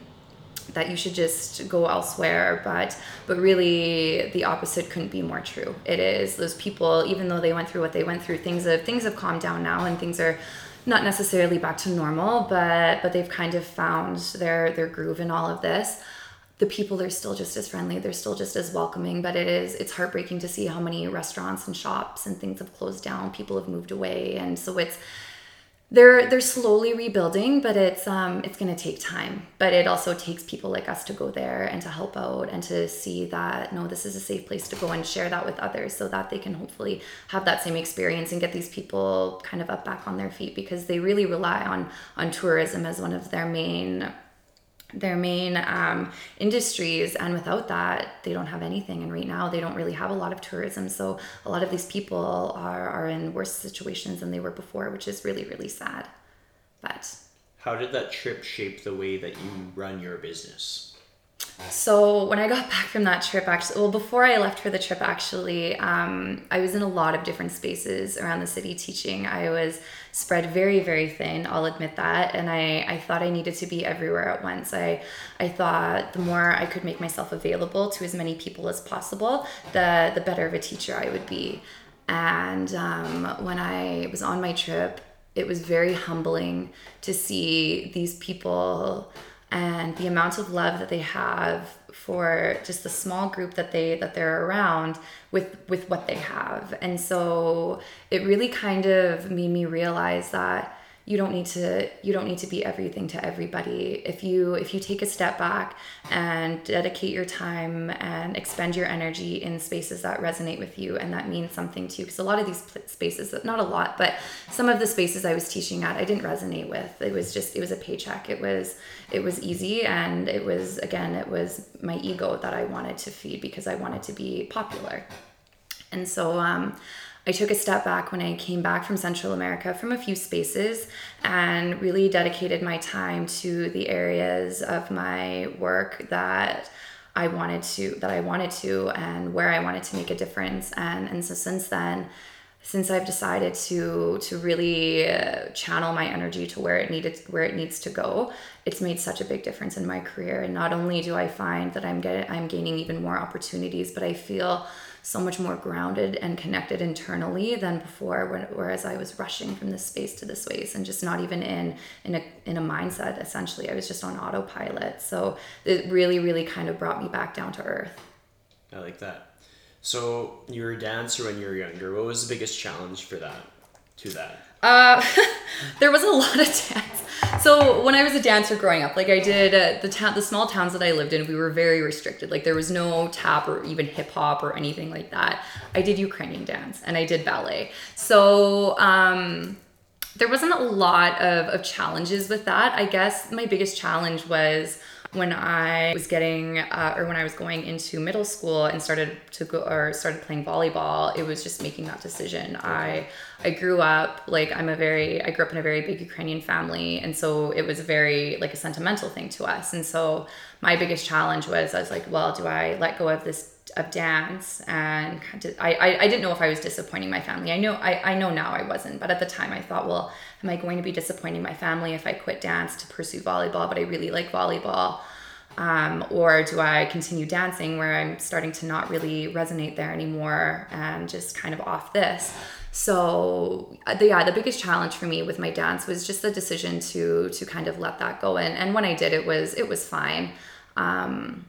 S2: that you should just go elsewhere. But but really the opposite couldn't be more true. It is those people even though they went through what they went through things have things have calmed down now and things are not necessarily back to normal but but they've kind of found their their groove in all of this the people are still just as friendly they're still just as welcoming but it is it's heartbreaking to see how many restaurants and shops and things have closed down people have moved away and so it's they're they're slowly rebuilding but it's um it's going to take time but it also takes people like us to go there and to help out and to see that no this is a safe place to go and share that with others so that they can hopefully have that same experience and get these people kind of up back on their feet because they really rely on on tourism as one of their main their main um, industries and without that they don't have anything. And right now they don't really have a lot of tourism. So a lot of these people are, are in worse situations than they were before which is really really sad. But
S1: how did that trip shape the way that you run your business
S2: so when I got back from that trip, actually, well, before I left for the trip, actually, um, I was in a lot of different spaces around the city teaching. I was spread very, very thin. I'll admit that, and I, I thought I needed to be everywhere at once. I, I thought the more I could make myself available to as many people as possible, the the better of a teacher I would be. And um, when I was on my trip, it was very humbling to see these people and the amount of love that they have for just the small group that they that they're around with with what they have. And so it really kind of made me realize that you don't need to you don't need to be everything to everybody. If you if you take a step back and dedicate your time and expend your energy in spaces that resonate with you and that means something to you because a lot of these spaces not a lot but some of the spaces i was teaching at i didn't resonate with. It was just it was a paycheck. It was it was easy and it was again it was my ego that i wanted to feed because i wanted to be popular. And so um I took a step back when I came back from Central America from a few spaces and really dedicated my time to the areas of my work that I wanted to that I wanted to and where I wanted to make a difference and and so since then since I've decided to to really uh, channel my energy to where it needed where it needs to go, it's made such a big difference in my career. And not only do I find that I'm getting I'm gaining even more opportunities, but I feel so much more grounded and connected internally than before when, whereas i was rushing from this space to this space and just not even in in a in a mindset essentially. I was just on autopilot. So it really really kind of brought me back down to earth.
S1: I like that. So you were a dancer when you were younger. What was the biggest challenge for that to that?
S2: Uh, there was a lot of. So when I was a dancer growing up, like I did uh, the town, the small towns that I lived in, we were very restricted. Like there was no tap or even hip hop or anything like that. I did Ukrainian dance and I did ballet. So um, there wasn't a lot of, of challenges with that. I guess my biggest challenge was when I was getting uh, or when I was going into middle school and started to go or started playing volleyball, it was just making that decision. I I grew up like I'm a very I grew up in a very big Ukrainian family, and so it was very like a sentimental thing to us. And so my biggest challenge was I was like, well, do I let go of this of dance and I, I, I didn't know if I was disappointing my family. I know I, I know now I wasn't, but at the time I thought, well, am I going to be disappointing my family if I quit dance to pursue volleyball? But I really like volleyball. Um, or do I continue dancing where I'm starting to not really resonate there anymore and just kind of off this? So uh, the, yeah, the biggest challenge for me with my dance was just the decision to to kind of let that go. And and when I did, it was it was fine. Um,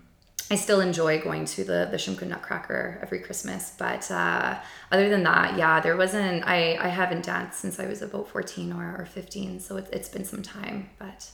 S2: I still enjoy going to the the Shumka Nutcracker every Christmas, but uh, other than that, yeah, there wasn't. I I haven't danced since I was about fourteen or, or fifteen, so it, it's been some time. But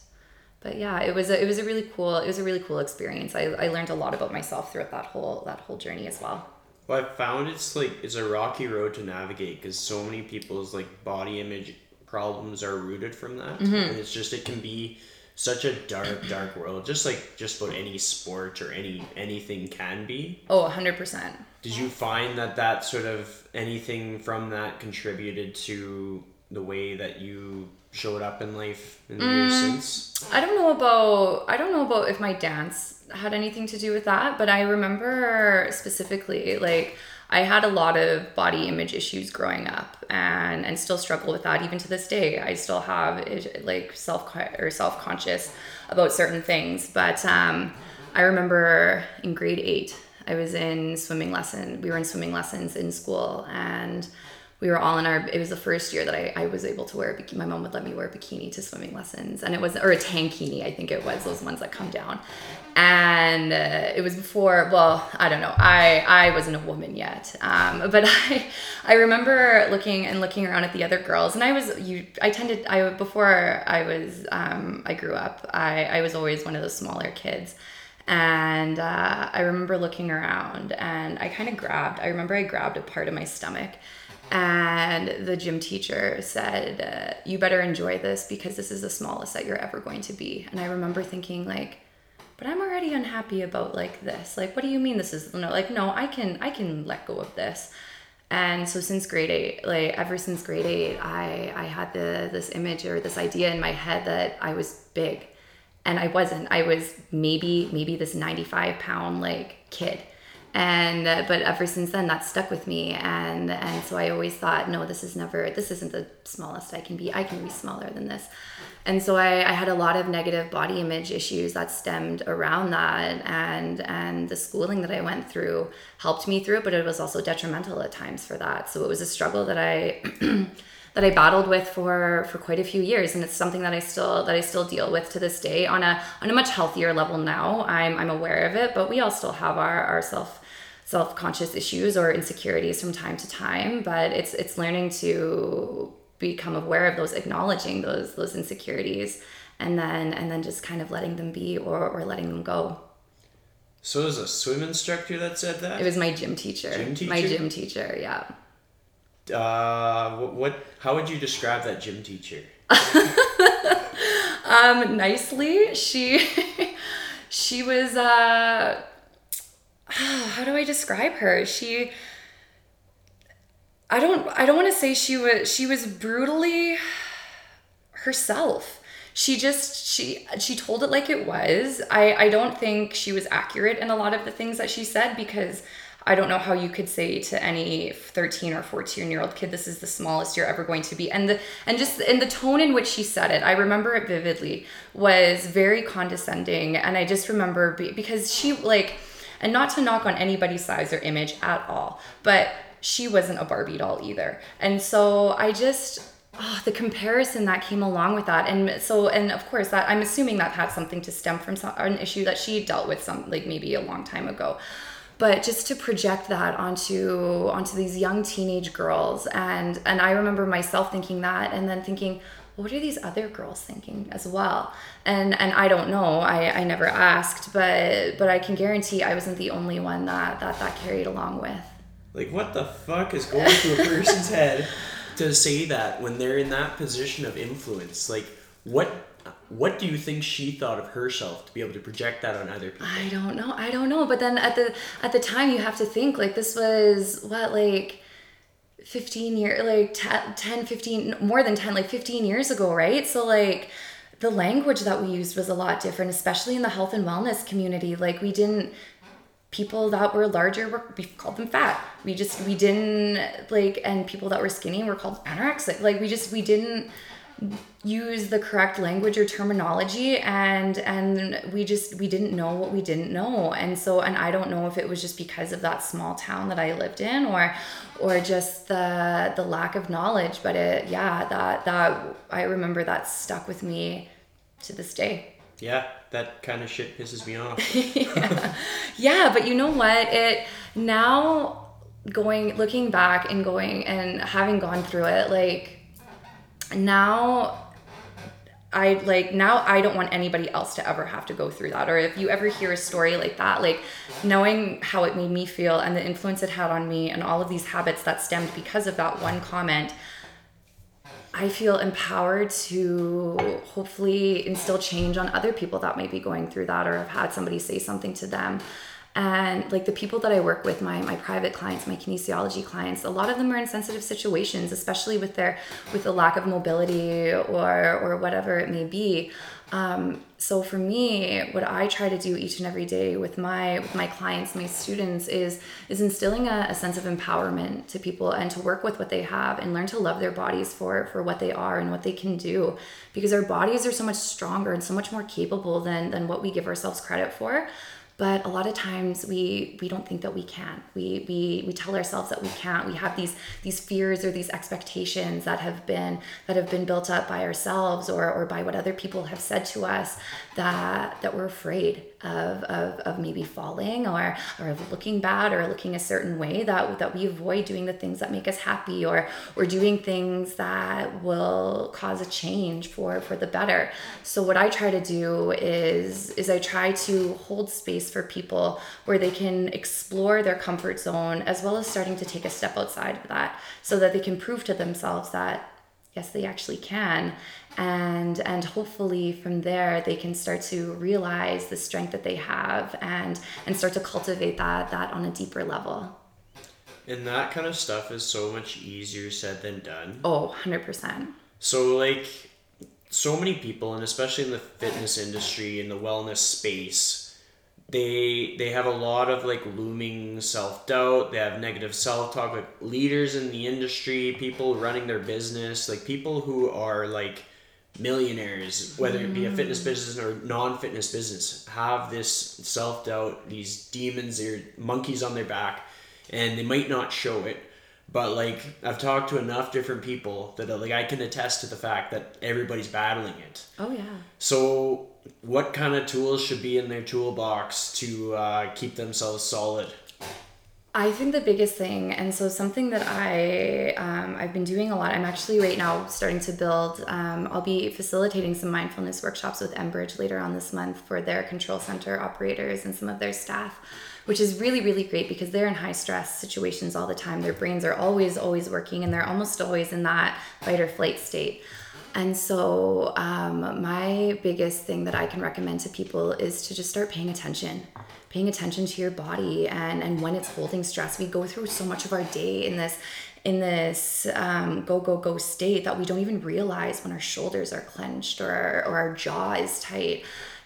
S2: but yeah, it was a, it was a really cool it was a really cool experience. I, I learned a lot about myself throughout that whole that whole journey as well.
S1: Well, I found it's like it's a rocky road to navigate because so many people's like body image problems are rooted from that, mm-hmm. and it's just it can be such a dark dark world just like just about any sport or any anything can be.
S2: Oh 100%
S1: did you find that that sort of anything from that contributed to the way that you showed up in life in the mm, years since?
S2: I don't know about i don't know about if my dance had anything to do with that but i remember specifically like I had a lot of body image issues growing up and and still struggle with that even to this day. I still have like self or self conscious about certain things, but um, I remember in grade 8 I was in swimming lesson. We were in swimming lessons in school and we were all in our it was the first year that I, I was able to wear a bikini my mom would let me wear a bikini to swimming lessons and it was or a tankini I think it was those ones that come down. And uh, it was before well I don't know I I wasn't a woman yet um, but I I remember looking and looking around at the other girls and I was you I tended I before I was um, I grew up I I was always one of those smaller kids. And uh, I remember looking around and I kind of grabbed I remember I grabbed a part of my stomach and the gym teacher said uh, you better enjoy this because this is the smallest that you're ever going to be. And i remember thinking like but i'm already unhappy about like this. Like what do you mean this is no like no i can i can let go of this. And so since grade eight like ever since grade eight i i had the this image or this idea in my head that i was big. And i wasn't. I was maybe maybe this 95 pound like kid and uh, but ever since then that stuck with me. And and so i always thought no this is never this isn't the smallest i can be. I can be smaller than this. And so I, I had a lot of negative body image issues that stemmed around that. And and the schooling that i went through helped me through it but it was also detrimental at times for that. So it was a struggle that i that I battled with for for quite a few years, and it's something that I still that I still deal with to this day on a on a much healthier level now. I'm I'm aware of it, but we all still have our our self self conscious issues or insecurities from time to time. But it's it's learning to become aware of those, acknowledging those those insecurities, and then and then just kind of letting them be or or letting them go.
S1: So it was a swim instructor that said that.
S2: It was my gym teacher. Gym teacher. My gym teacher, yeah.
S1: Uh, what, How would you describe that gym teacher?
S2: um, nicely, she she was. Uh, how do I describe her? She. I don't. I don't want to say she was. She was brutally herself she just she she told it like it was i i don't think she was accurate in a lot of the things that she said because I don't know how you could say to any 13 or 14 year old kid, this is the smallest you're ever going to be. And the, and just in the tone in which she said it, I remember it vividly, was very condescending. And I just remember be, because she like, And not to knock on anybody's size or image at all, but she wasn't a Barbie doll either. And so I just oh, the comparison that came along with that and so and of course that i'm assuming that had something to stem from some, an issue that she dealt with some like maybe a long time ago but just to project that onto onto these young teenage girls and and i remember myself thinking that and then thinking what are these other girls thinking as well? And and i don't know. I i never asked but but i can guarantee i wasn't the only one that that that carried along with.
S1: Like what the fuck is going through a person's head to say that when they're in that position of influence? Like what what do you think she thought of herself to be able to project that on other people?
S2: I don't know. I don't know. But then at the at the time you have to think like this was what like 15 years like 10, 10 15 more than 10 like 15 years ago right? So like the language that we used was a lot different especially in the health and wellness community. Like we didn't people that were larger were we called them fat. We just we didn't like and people that were skinny were called anorexic. Like we just we didn't use the correct language or terminology and and we just we didn't know what we didn't know. And so and I don't know if it was just because of that small town that I lived in or or just the the lack of knowledge but it yeah that that I remember that stuck with me to this day.
S1: Yeah that kind of shit pisses me off.
S2: Yeah. yeah but you know what? It now going looking back and going and having gone through it like now I like now I don't want anybody else to ever have to go through that. Or if you ever hear a story like that, like knowing how it made me feel and the influence it had on me and all of these habits that stemmed because of that one comment, I feel empowered to hopefully instill change on other people that might be going through that or have had somebody say something to them and like the people that i work with my my private clients my kinesiology clients a lot of them are in sensitive situations especially with their with the lack of mobility or or whatever it may be. Um, so for me what i try to do each and every day with my with my clients my students is is instilling a, a sense of empowerment to people and to work with what they have and learn to love their bodies for for what they are and what they can do. Because our bodies are so much stronger and so much more capable than than what we give ourselves credit for but a lot of times we we don't think that we can. We we we tell ourselves that we can't. We have these these fears or these expectations that have been that have been built up by ourselves or or by what other people have said to us that that we're afraid of, of, of maybe falling or, or of looking bad or looking a certain way that, that we avoid doing the things that make us happy or, or doing things that will cause a change for, for the better. So what I try to do is, is I try to hold space for people where they can explore their comfort zone as well as starting to take a step outside of that so that they can prove to themselves that yes they actually can and and hopefully from there they can start to realize the strength that they have and and start to cultivate that that on a deeper level.
S1: And that kind of stuff is so much easier said than done.
S2: Oh 100%
S1: so like so many people and especially in the fitness industry in the wellness space they they have a lot of like looming self-doubt. They have negative self-talk like leaders in the industry people running their business like people who are like millionaires whether it be a fitness business or non-fitness business have this self-doubt these demons they're monkeys on their back and they might not show it. But like i've talked to enough different people that like i can attest to the fact that everybody's battling it.
S2: Oh yeah.
S1: So what kind of tools should be in their toolbox to uh, keep themselves solid?
S2: I think the biggest thing, and so something that I um, I've been doing a lot. I'm actually right now starting to build. Um, I'll be facilitating some mindfulness workshops with Enbridge later on this month for their control center operators and some of their staff, which is really really great because they're in high stress situations all the time. Their brains are always always working, and they're almost always in that fight or flight state. And so, um, my biggest thing that I can recommend to people is to just start paying attention, paying attention to your body and, and when it's holding stress. We go through so much of our day in this in this um, go go go state that we don't even realize when our shoulders are clenched or, or our jaw is tight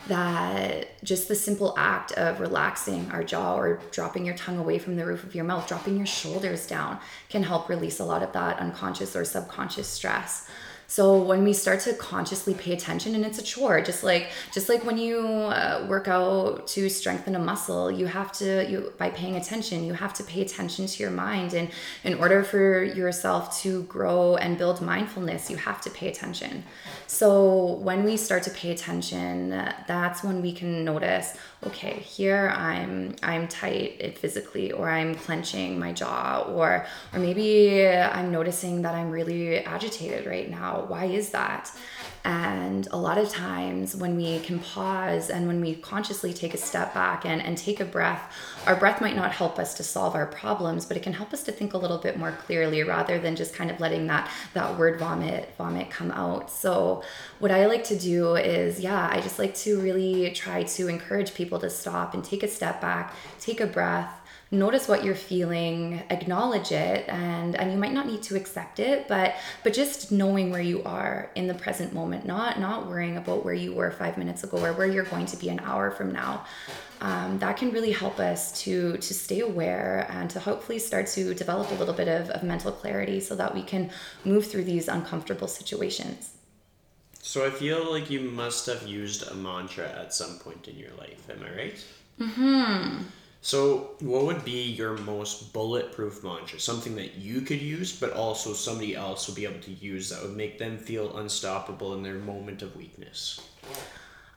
S2: that just the simple act of relaxing our jaw or dropping your tongue away from the roof of your mouth dropping your shoulders down can help release a lot of that unconscious or subconscious stress So when we start to consciously pay attention, and it's a chore, just like just like when you uh, work out to strengthen a muscle, you have to you by paying attention, you have to pay attention to your mind, and in order for yourself to grow and build mindfulness, you have to pay attention. So when we start to pay attention, that's when we can notice, okay, here I'm I'm tight physically, or I'm clenching my jaw, or or maybe I'm noticing that I'm really agitated right now why is that? And a lot of times when we can pause and when we consciously take a step back and, and take a breath, our breath might not help us to solve our problems, but it can help us to think a little bit more clearly rather than just kind of letting that that word vomit vomit come out. So what I like to do is, yeah, I just like to really try to encourage people to stop and take a step back, take a breath notice what you're feeling acknowledge it and and you might not need to accept it but but just knowing where you are in the present moment not not worrying about where you were five minutes ago or where you're going to be an hour from now. Um, that can really help us to to stay aware and to hopefully start to develop a little bit of, of mental clarity so that we can move through these uncomfortable situations.
S1: So i feel like you must have used a mantra at some point in your life am i right?
S2: Mm-hmm
S1: so, what would be your most bulletproof mantra? Something that you could use, but also somebody else would be able to use that would make them feel unstoppable in their moment of weakness?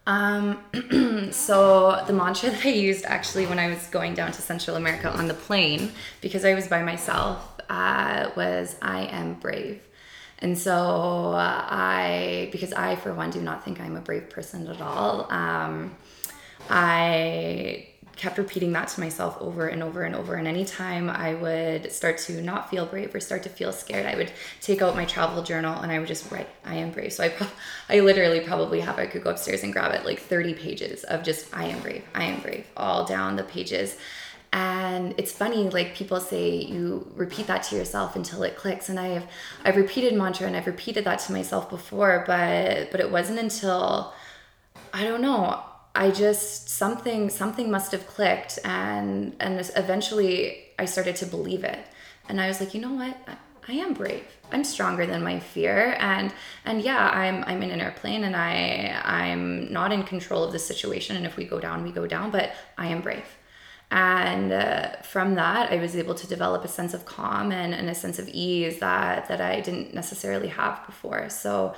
S2: Um, so the mantra that I used actually when I was going down to Central America on the plane, because I was by myself, uh, was "I am brave." And so I, because I for one do not think I'm a brave person at all. Um, I kept repeating that to myself over and over and over. And anytime I would start to not feel brave or start to feel scared, I would take out my travel journal and I would just write, I am brave. So I, pro- I literally probably have, I could go upstairs and grab it like 30 pages of just, I am brave, I am brave, all down the pages. And it's funny, like people say, you repeat that to yourself until it clicks. And I've, I've repeated mantra and I've repeated that to myself before, but, but it wasn't until, I don't know, I just something something must have clicked and and eventually I started to believe it. And I was like, you know what? I, I am brave. I'm stronger than my fear and and yeah, I'm I'm in an airplane and I I'm not in control of the situation and if we go down, we go down, but I am brave. And uh, from that, I was able to develop a sense of calm and, and a sense of ease that that I didn't necessarily have before. So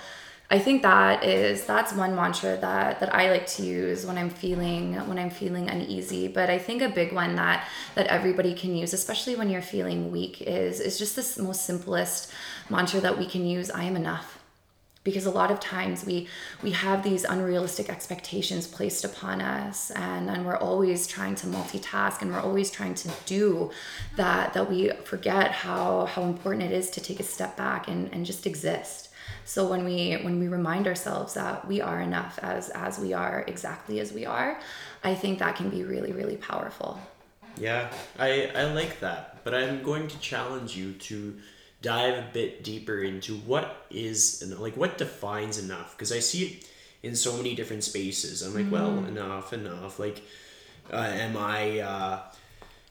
S2: I think that is that's one mantra that that I like to use when I'm feeling when I'm feeling uneasy. But I think a big one that that everybody can use, especially when you're feeling weak, is is just this most simplest mantra that we can use. I am enough. Because a lot of times we we have these unrealistic expectations placed upon us and, and we're always trying to multitask and we're always trying to do that that we forget how how important it is to take a step back and, and just exist so when we when we remind ourselves that we are enough as as we are exactly as we are, I think that can be really really powerful.
S1: Yeah, I I like that, but I'm going to challenge you to dive a bit deeper into what is like what defines enough because I see it in so many different spaces. I'm like, mm-hmm. well, enough, enough. Like, uh, am I uh,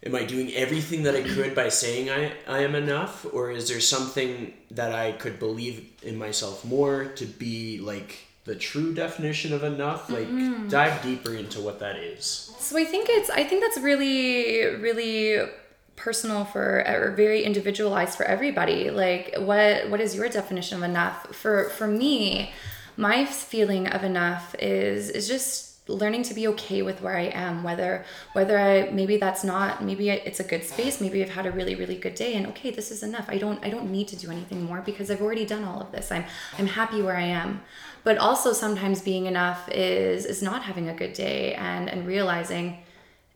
S1: am I doing everything that I could by saying I, I am enough? Or is there something that I could believe in myself more to be like the true definition of enough? Like mm-hmm. dive deeper into what that is.
S2: So I think it's I think that's really, really personal for or very individualized for everybody. Like what what is your definition of enough? For for me, my feeling of enough is is just learning to be okay with where I am, whether whether I maybe that's not maybe it's a good space, maybe I've had a really really good day, and okay, this is enough. I don't I don't need to do anything more because I've already done all of this. I'm I'm happy where I am. But also sometimes being enough is is not having a good day and and realizing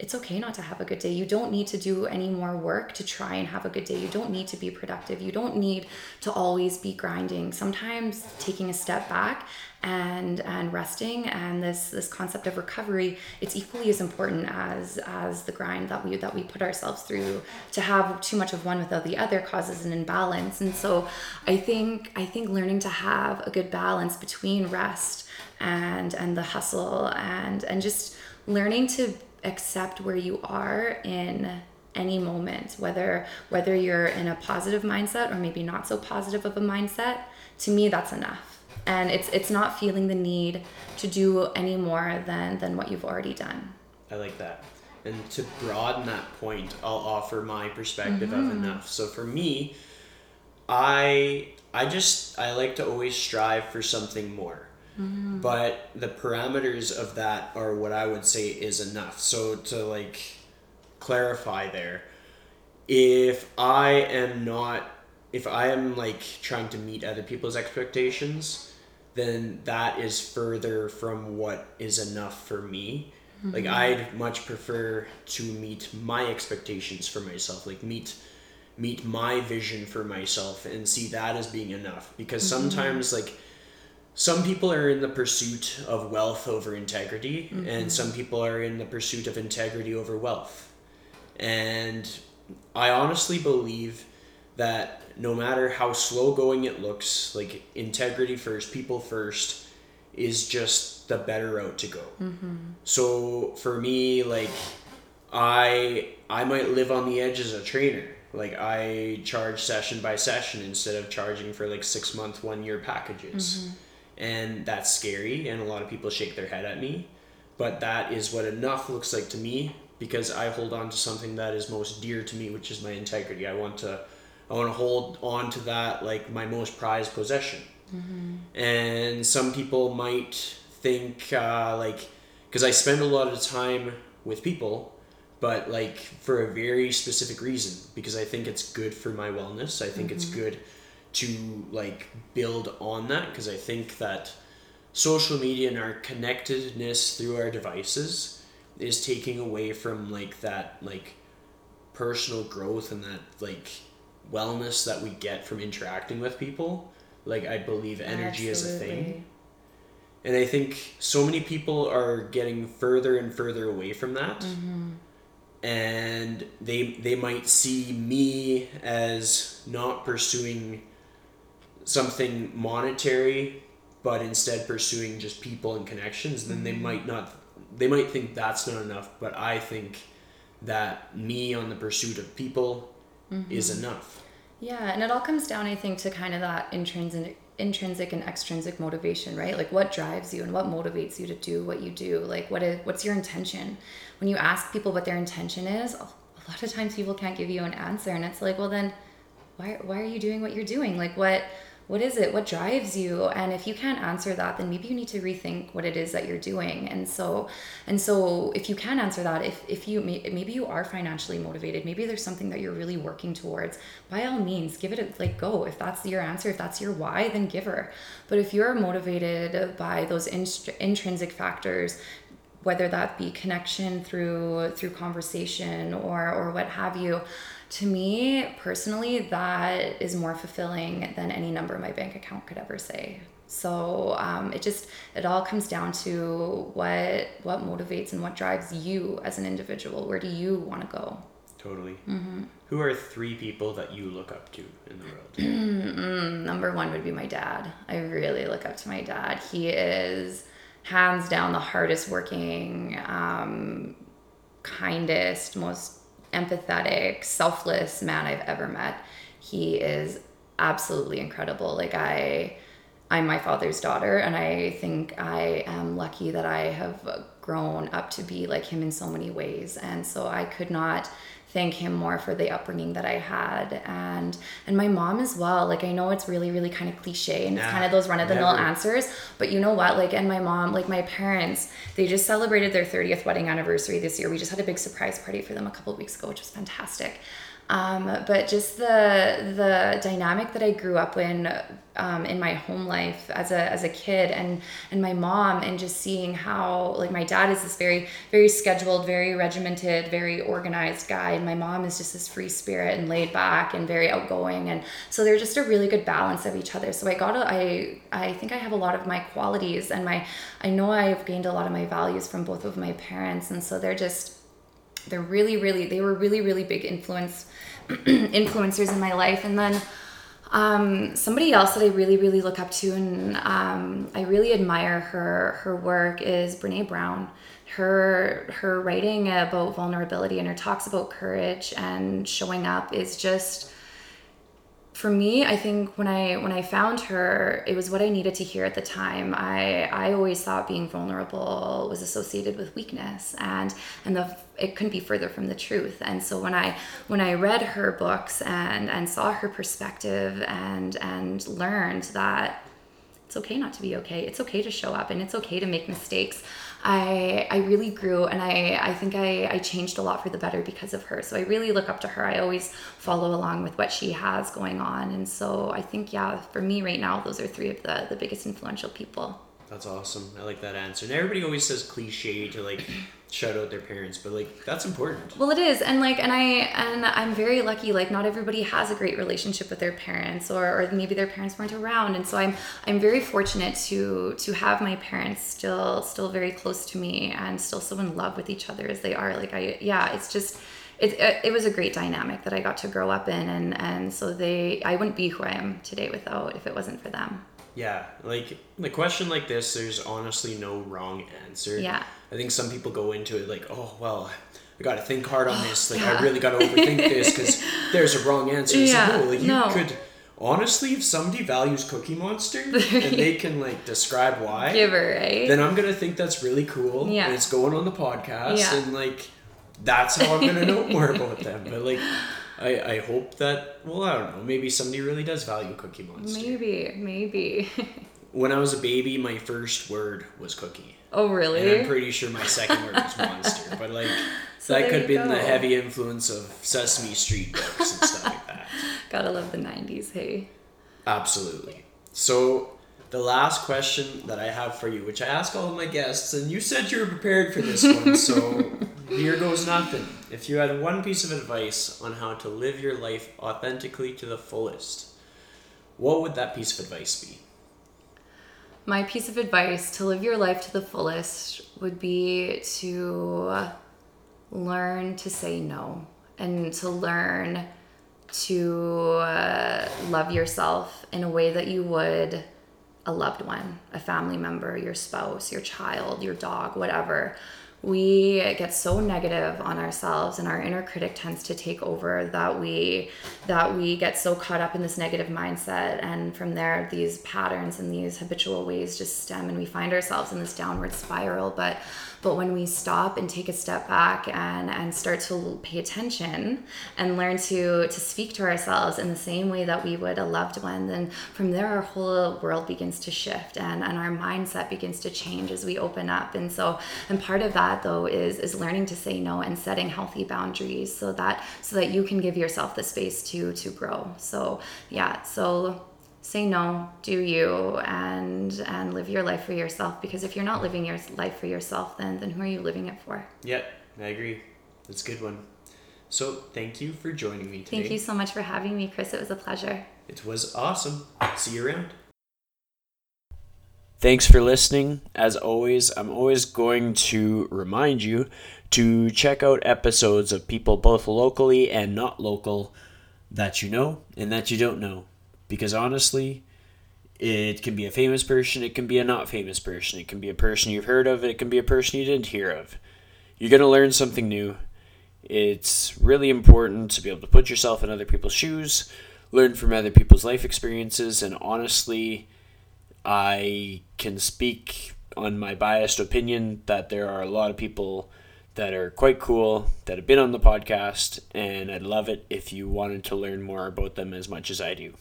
S2: it's okay not to have a good day. You don't need to do any more work to try and have a good day. You don't need to be productive. You don't need to always be grinding. Sometimes taking a step back and and resting and this this concept of recovery it's equally as important as as the grind that we that we put ourselves through to have too much of one without the other causes an imbalance and so i think i think learning to have a good balance between rest and and the hustle and and just learning to accept where you are in any moment whether whether you're in a positive mindset or maybe not so positive of a mindset to me that's enough and it's it's not feeling the need to do any more than than what you've already done
S1: I like that. And to broaden that point, I'll offer my perspective of mm-hmm. enough. So for me, I I just I like to always strive for something more. Mm-hmm. But the parameters of that are what I would say is enough. So to like clarify there, if I am not if I am like trying to meet other people's expectations, then that is further from what is enough for me. Mm-hmm. Like I'd much prefer to meet my expectations for myself, like meet meet my vision for myself and see that as being enough because mm-hmm. sometimes like some people are in the pursuit of wealth over integrity and mm-hmm. some people are in the pursuit of integrity over wealth. And i honestly believe that no matter how slow going it looks like integrity first people first is just the better route to go. Mm-hmm. So for me like i i might live on the edge as a trainer. Like i charge session by session instead of charging for like six month one year packages mm-hmm. And that's scary and a lot of people shake their head at me. But that is what enough looks like to me because i hold on to something that is most dear to me which is my integrity. I want to i want to hold on to that like my most prized possession. And some people might think uh, like because i spend a lot of time with people but like for a very specific reason because i think it's good for my wellness. I think it's good to like build on that because i think that social media and our connectedness through our devices is taking away from like that like personal growth and that like wellness that we get from interacting with people. Like i believe energy is a thing. And I think so many people are getting further and further away from that. Mm-hmm. And they they might see me as not pursuing something monetary, but instead pursuing just people and connections, then they mm-hmm. might not they might think that's not enough, but I think that me on the pursuit of people mm-hmm. is enough.
S2: Yeah, and it all comes down, I think, to kind of that intrinsic, intrinsic and extrinsic motivation, right? Like what drives you and what motivates you to do what you do. Like what is what's your intention? When you ask people what their intention is, a a lot of times people can't give you an answer, and it's like, well, then why why are you doing what you're doing? Like what what is it? What drives you? And if you can't answer that, then maybe you need to rethink what it is that you're doing. And so, and so, if you can answer that, if if you maybe you are financially motivated, maybe there's something that you're really working towards. By all means, give it a like go. If that's your answer, if that's your why, then give her. But if you're motivated by those inst- intrinsic factors, whether that be connection through through conversation or or what have you to me personally that is more fulfilling than any number my bank account could ever say so um, it just it all comes down to what what motivates and what drives you as an individual where do you want to go
S1: Totally. Who are three people that you look up to in the world?
S2: number one would be my dad. I really look up to my dad. He is hands down the hardest working, um, kindest, most empathetic, selfless man I've ever met. He is absolutely incredible. Like I I'm my father's daughter and I think I am lucky that I have grown up to be like him in so many ways and so I could not thank him more for the upbringing that I had. And and my mom as well. Like I know it's really really kind of cliche and it's kind of those run of the mill answers but you know what? Like and my mom like my parents they just celebrated their 30th wedding anniversary this year. We just had a big surprise party for them a couple of weeks ago which was fantastic. Um, but just the the dynamic that I grew up in um, in my home life as a as a kid and and my mom and just seeing how like my dad is this very very scheduled very regimented very organized guy. And my mom is just this free spirit and laid back and very outgoing. And so they're just a really good balance of each other. So I got a, I I think I have a lot of my qualities and my I know I've gained a lot of my values from both of my parents. And so they're just they're really really they were really really big influence influencers in my life. And then Um, somebody else that I really, really look up to and um, I really admire her her work is Brene Brown. Her her writing about vulnerability and her talks about courage and showing up is just for me i think when i when i found her it was what i needed to hear at the time. I i always thought being vulnerable was associated with weakness and and the it couldn't be further from the truth. And so when i when i read her books and and saw her perspective and and learned that it's okay not to be okay it's okay to show up and it's okay to make mistakes I I really grew and I I think I I changed a lot for the better because of her. So I really look up to her. I always follow along with what she has going on. And so I think yeah, for me right now those are three of the the biggest influential people.
S1: That's awesome. I like that answer. And everybody always says cliche to like shout out their parents, but like that's important.
S2: Well, it is, and like, and I and I'm very lucky. Like, not everybody has a great relationship with their parents, or or maybe their parents weren't around, and so I'm I'm very fortunate to to have my parents still still very close to me and still so in love with each other as they are. Like, I yeah, it's just. It, it was a great dynamic that I got to grow up in, and, and so they I wouldn't be who I am today without if it wasn't for them.
S1: Yeah, like the question like this, there's honestly no wrong answer.
S2: Yeah.
S1: I think some people go into it like, oh well, I got to think hard on this. Like yeah. I really got to overthink this because there's a wrong answer. It's yeah. like, no, like you no. could honestly, if somebody values Cookie Monster and they can like describe why,
S2: give her right,
S1: then I'm gonna think that's really cool. Yeah, and it's going on the podcast, yeah. and like that's how I'm gonna know more about them. But like. I, I hope that well I don't know maybe somebody really does value Cookie Monster.
S2: Maybe maybe.
S1: when I was a baby, my first word was cookie.
S2: Oh, really?
S1: And I'm pretty sure my second word was monster. But like so that could have been go. the heavy influence of Sesame Street books and stuff like that.
S2: Gotta love the '90s. Hey.
S1: Absolutely. So the last question that I have for you, which I ask all of my guests, and you said you were prepared for this one, so here goes nothing. If you had one piece of advice on how to live your life authentically to the fullest, what would that piece of advice be?
S2: my piece of advice to live your life to the fullest would be to learn to say no and to learn to uh, love yourself in a way that you would a loved one, a family member, your spouse, your child, your dog, whatever we get so negative on ourselves and our inner critic tends to take over that we that we get so caught up in this negative mindset. And from there these patterns and these habitual ways just stem and we find ourselves in this downward spiral. But but when we stop and take a step back and, and start to pay attention and learn to, to speak to ourselves in the same way that we would a loved one, then from there our whole world begins to shift and, and our mindset begins to change as we open up. And so, and part of that though is, is learning to say no and setting healthy boundaries so that, so that you can give yourself the space to, to grow. So yeah, so say no do you and and live your life for yourself because if you're not living your life for yourself then then who are you living it for?
S1: Yep i agree. That's a good one. So thank you for joining me today.
S2: thank you so much for having me chris. It was a pleasure.
S1: It was awesome. See you around. Thanks for listening. As always, I'm always going to remind you to check out episodes of people both locally and not local that you know and that you don't know because honestly, it can be a famous person, it can be a not famous person, it can be a person you've heard of, it can be a person you didn't hear of. You're going to learn something new. It's really important to be able to put yourself in other people's shoes, learn from other people's life experiences, and honestly, I can speak on my biased opinion that there are a lot of people that are quite cool that have been on the podcast, and I'd love it if you wanted to learn more about them as much as I do.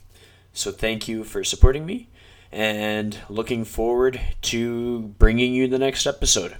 S1: So thank you for supporting me and looking forward to bringing you the next episode.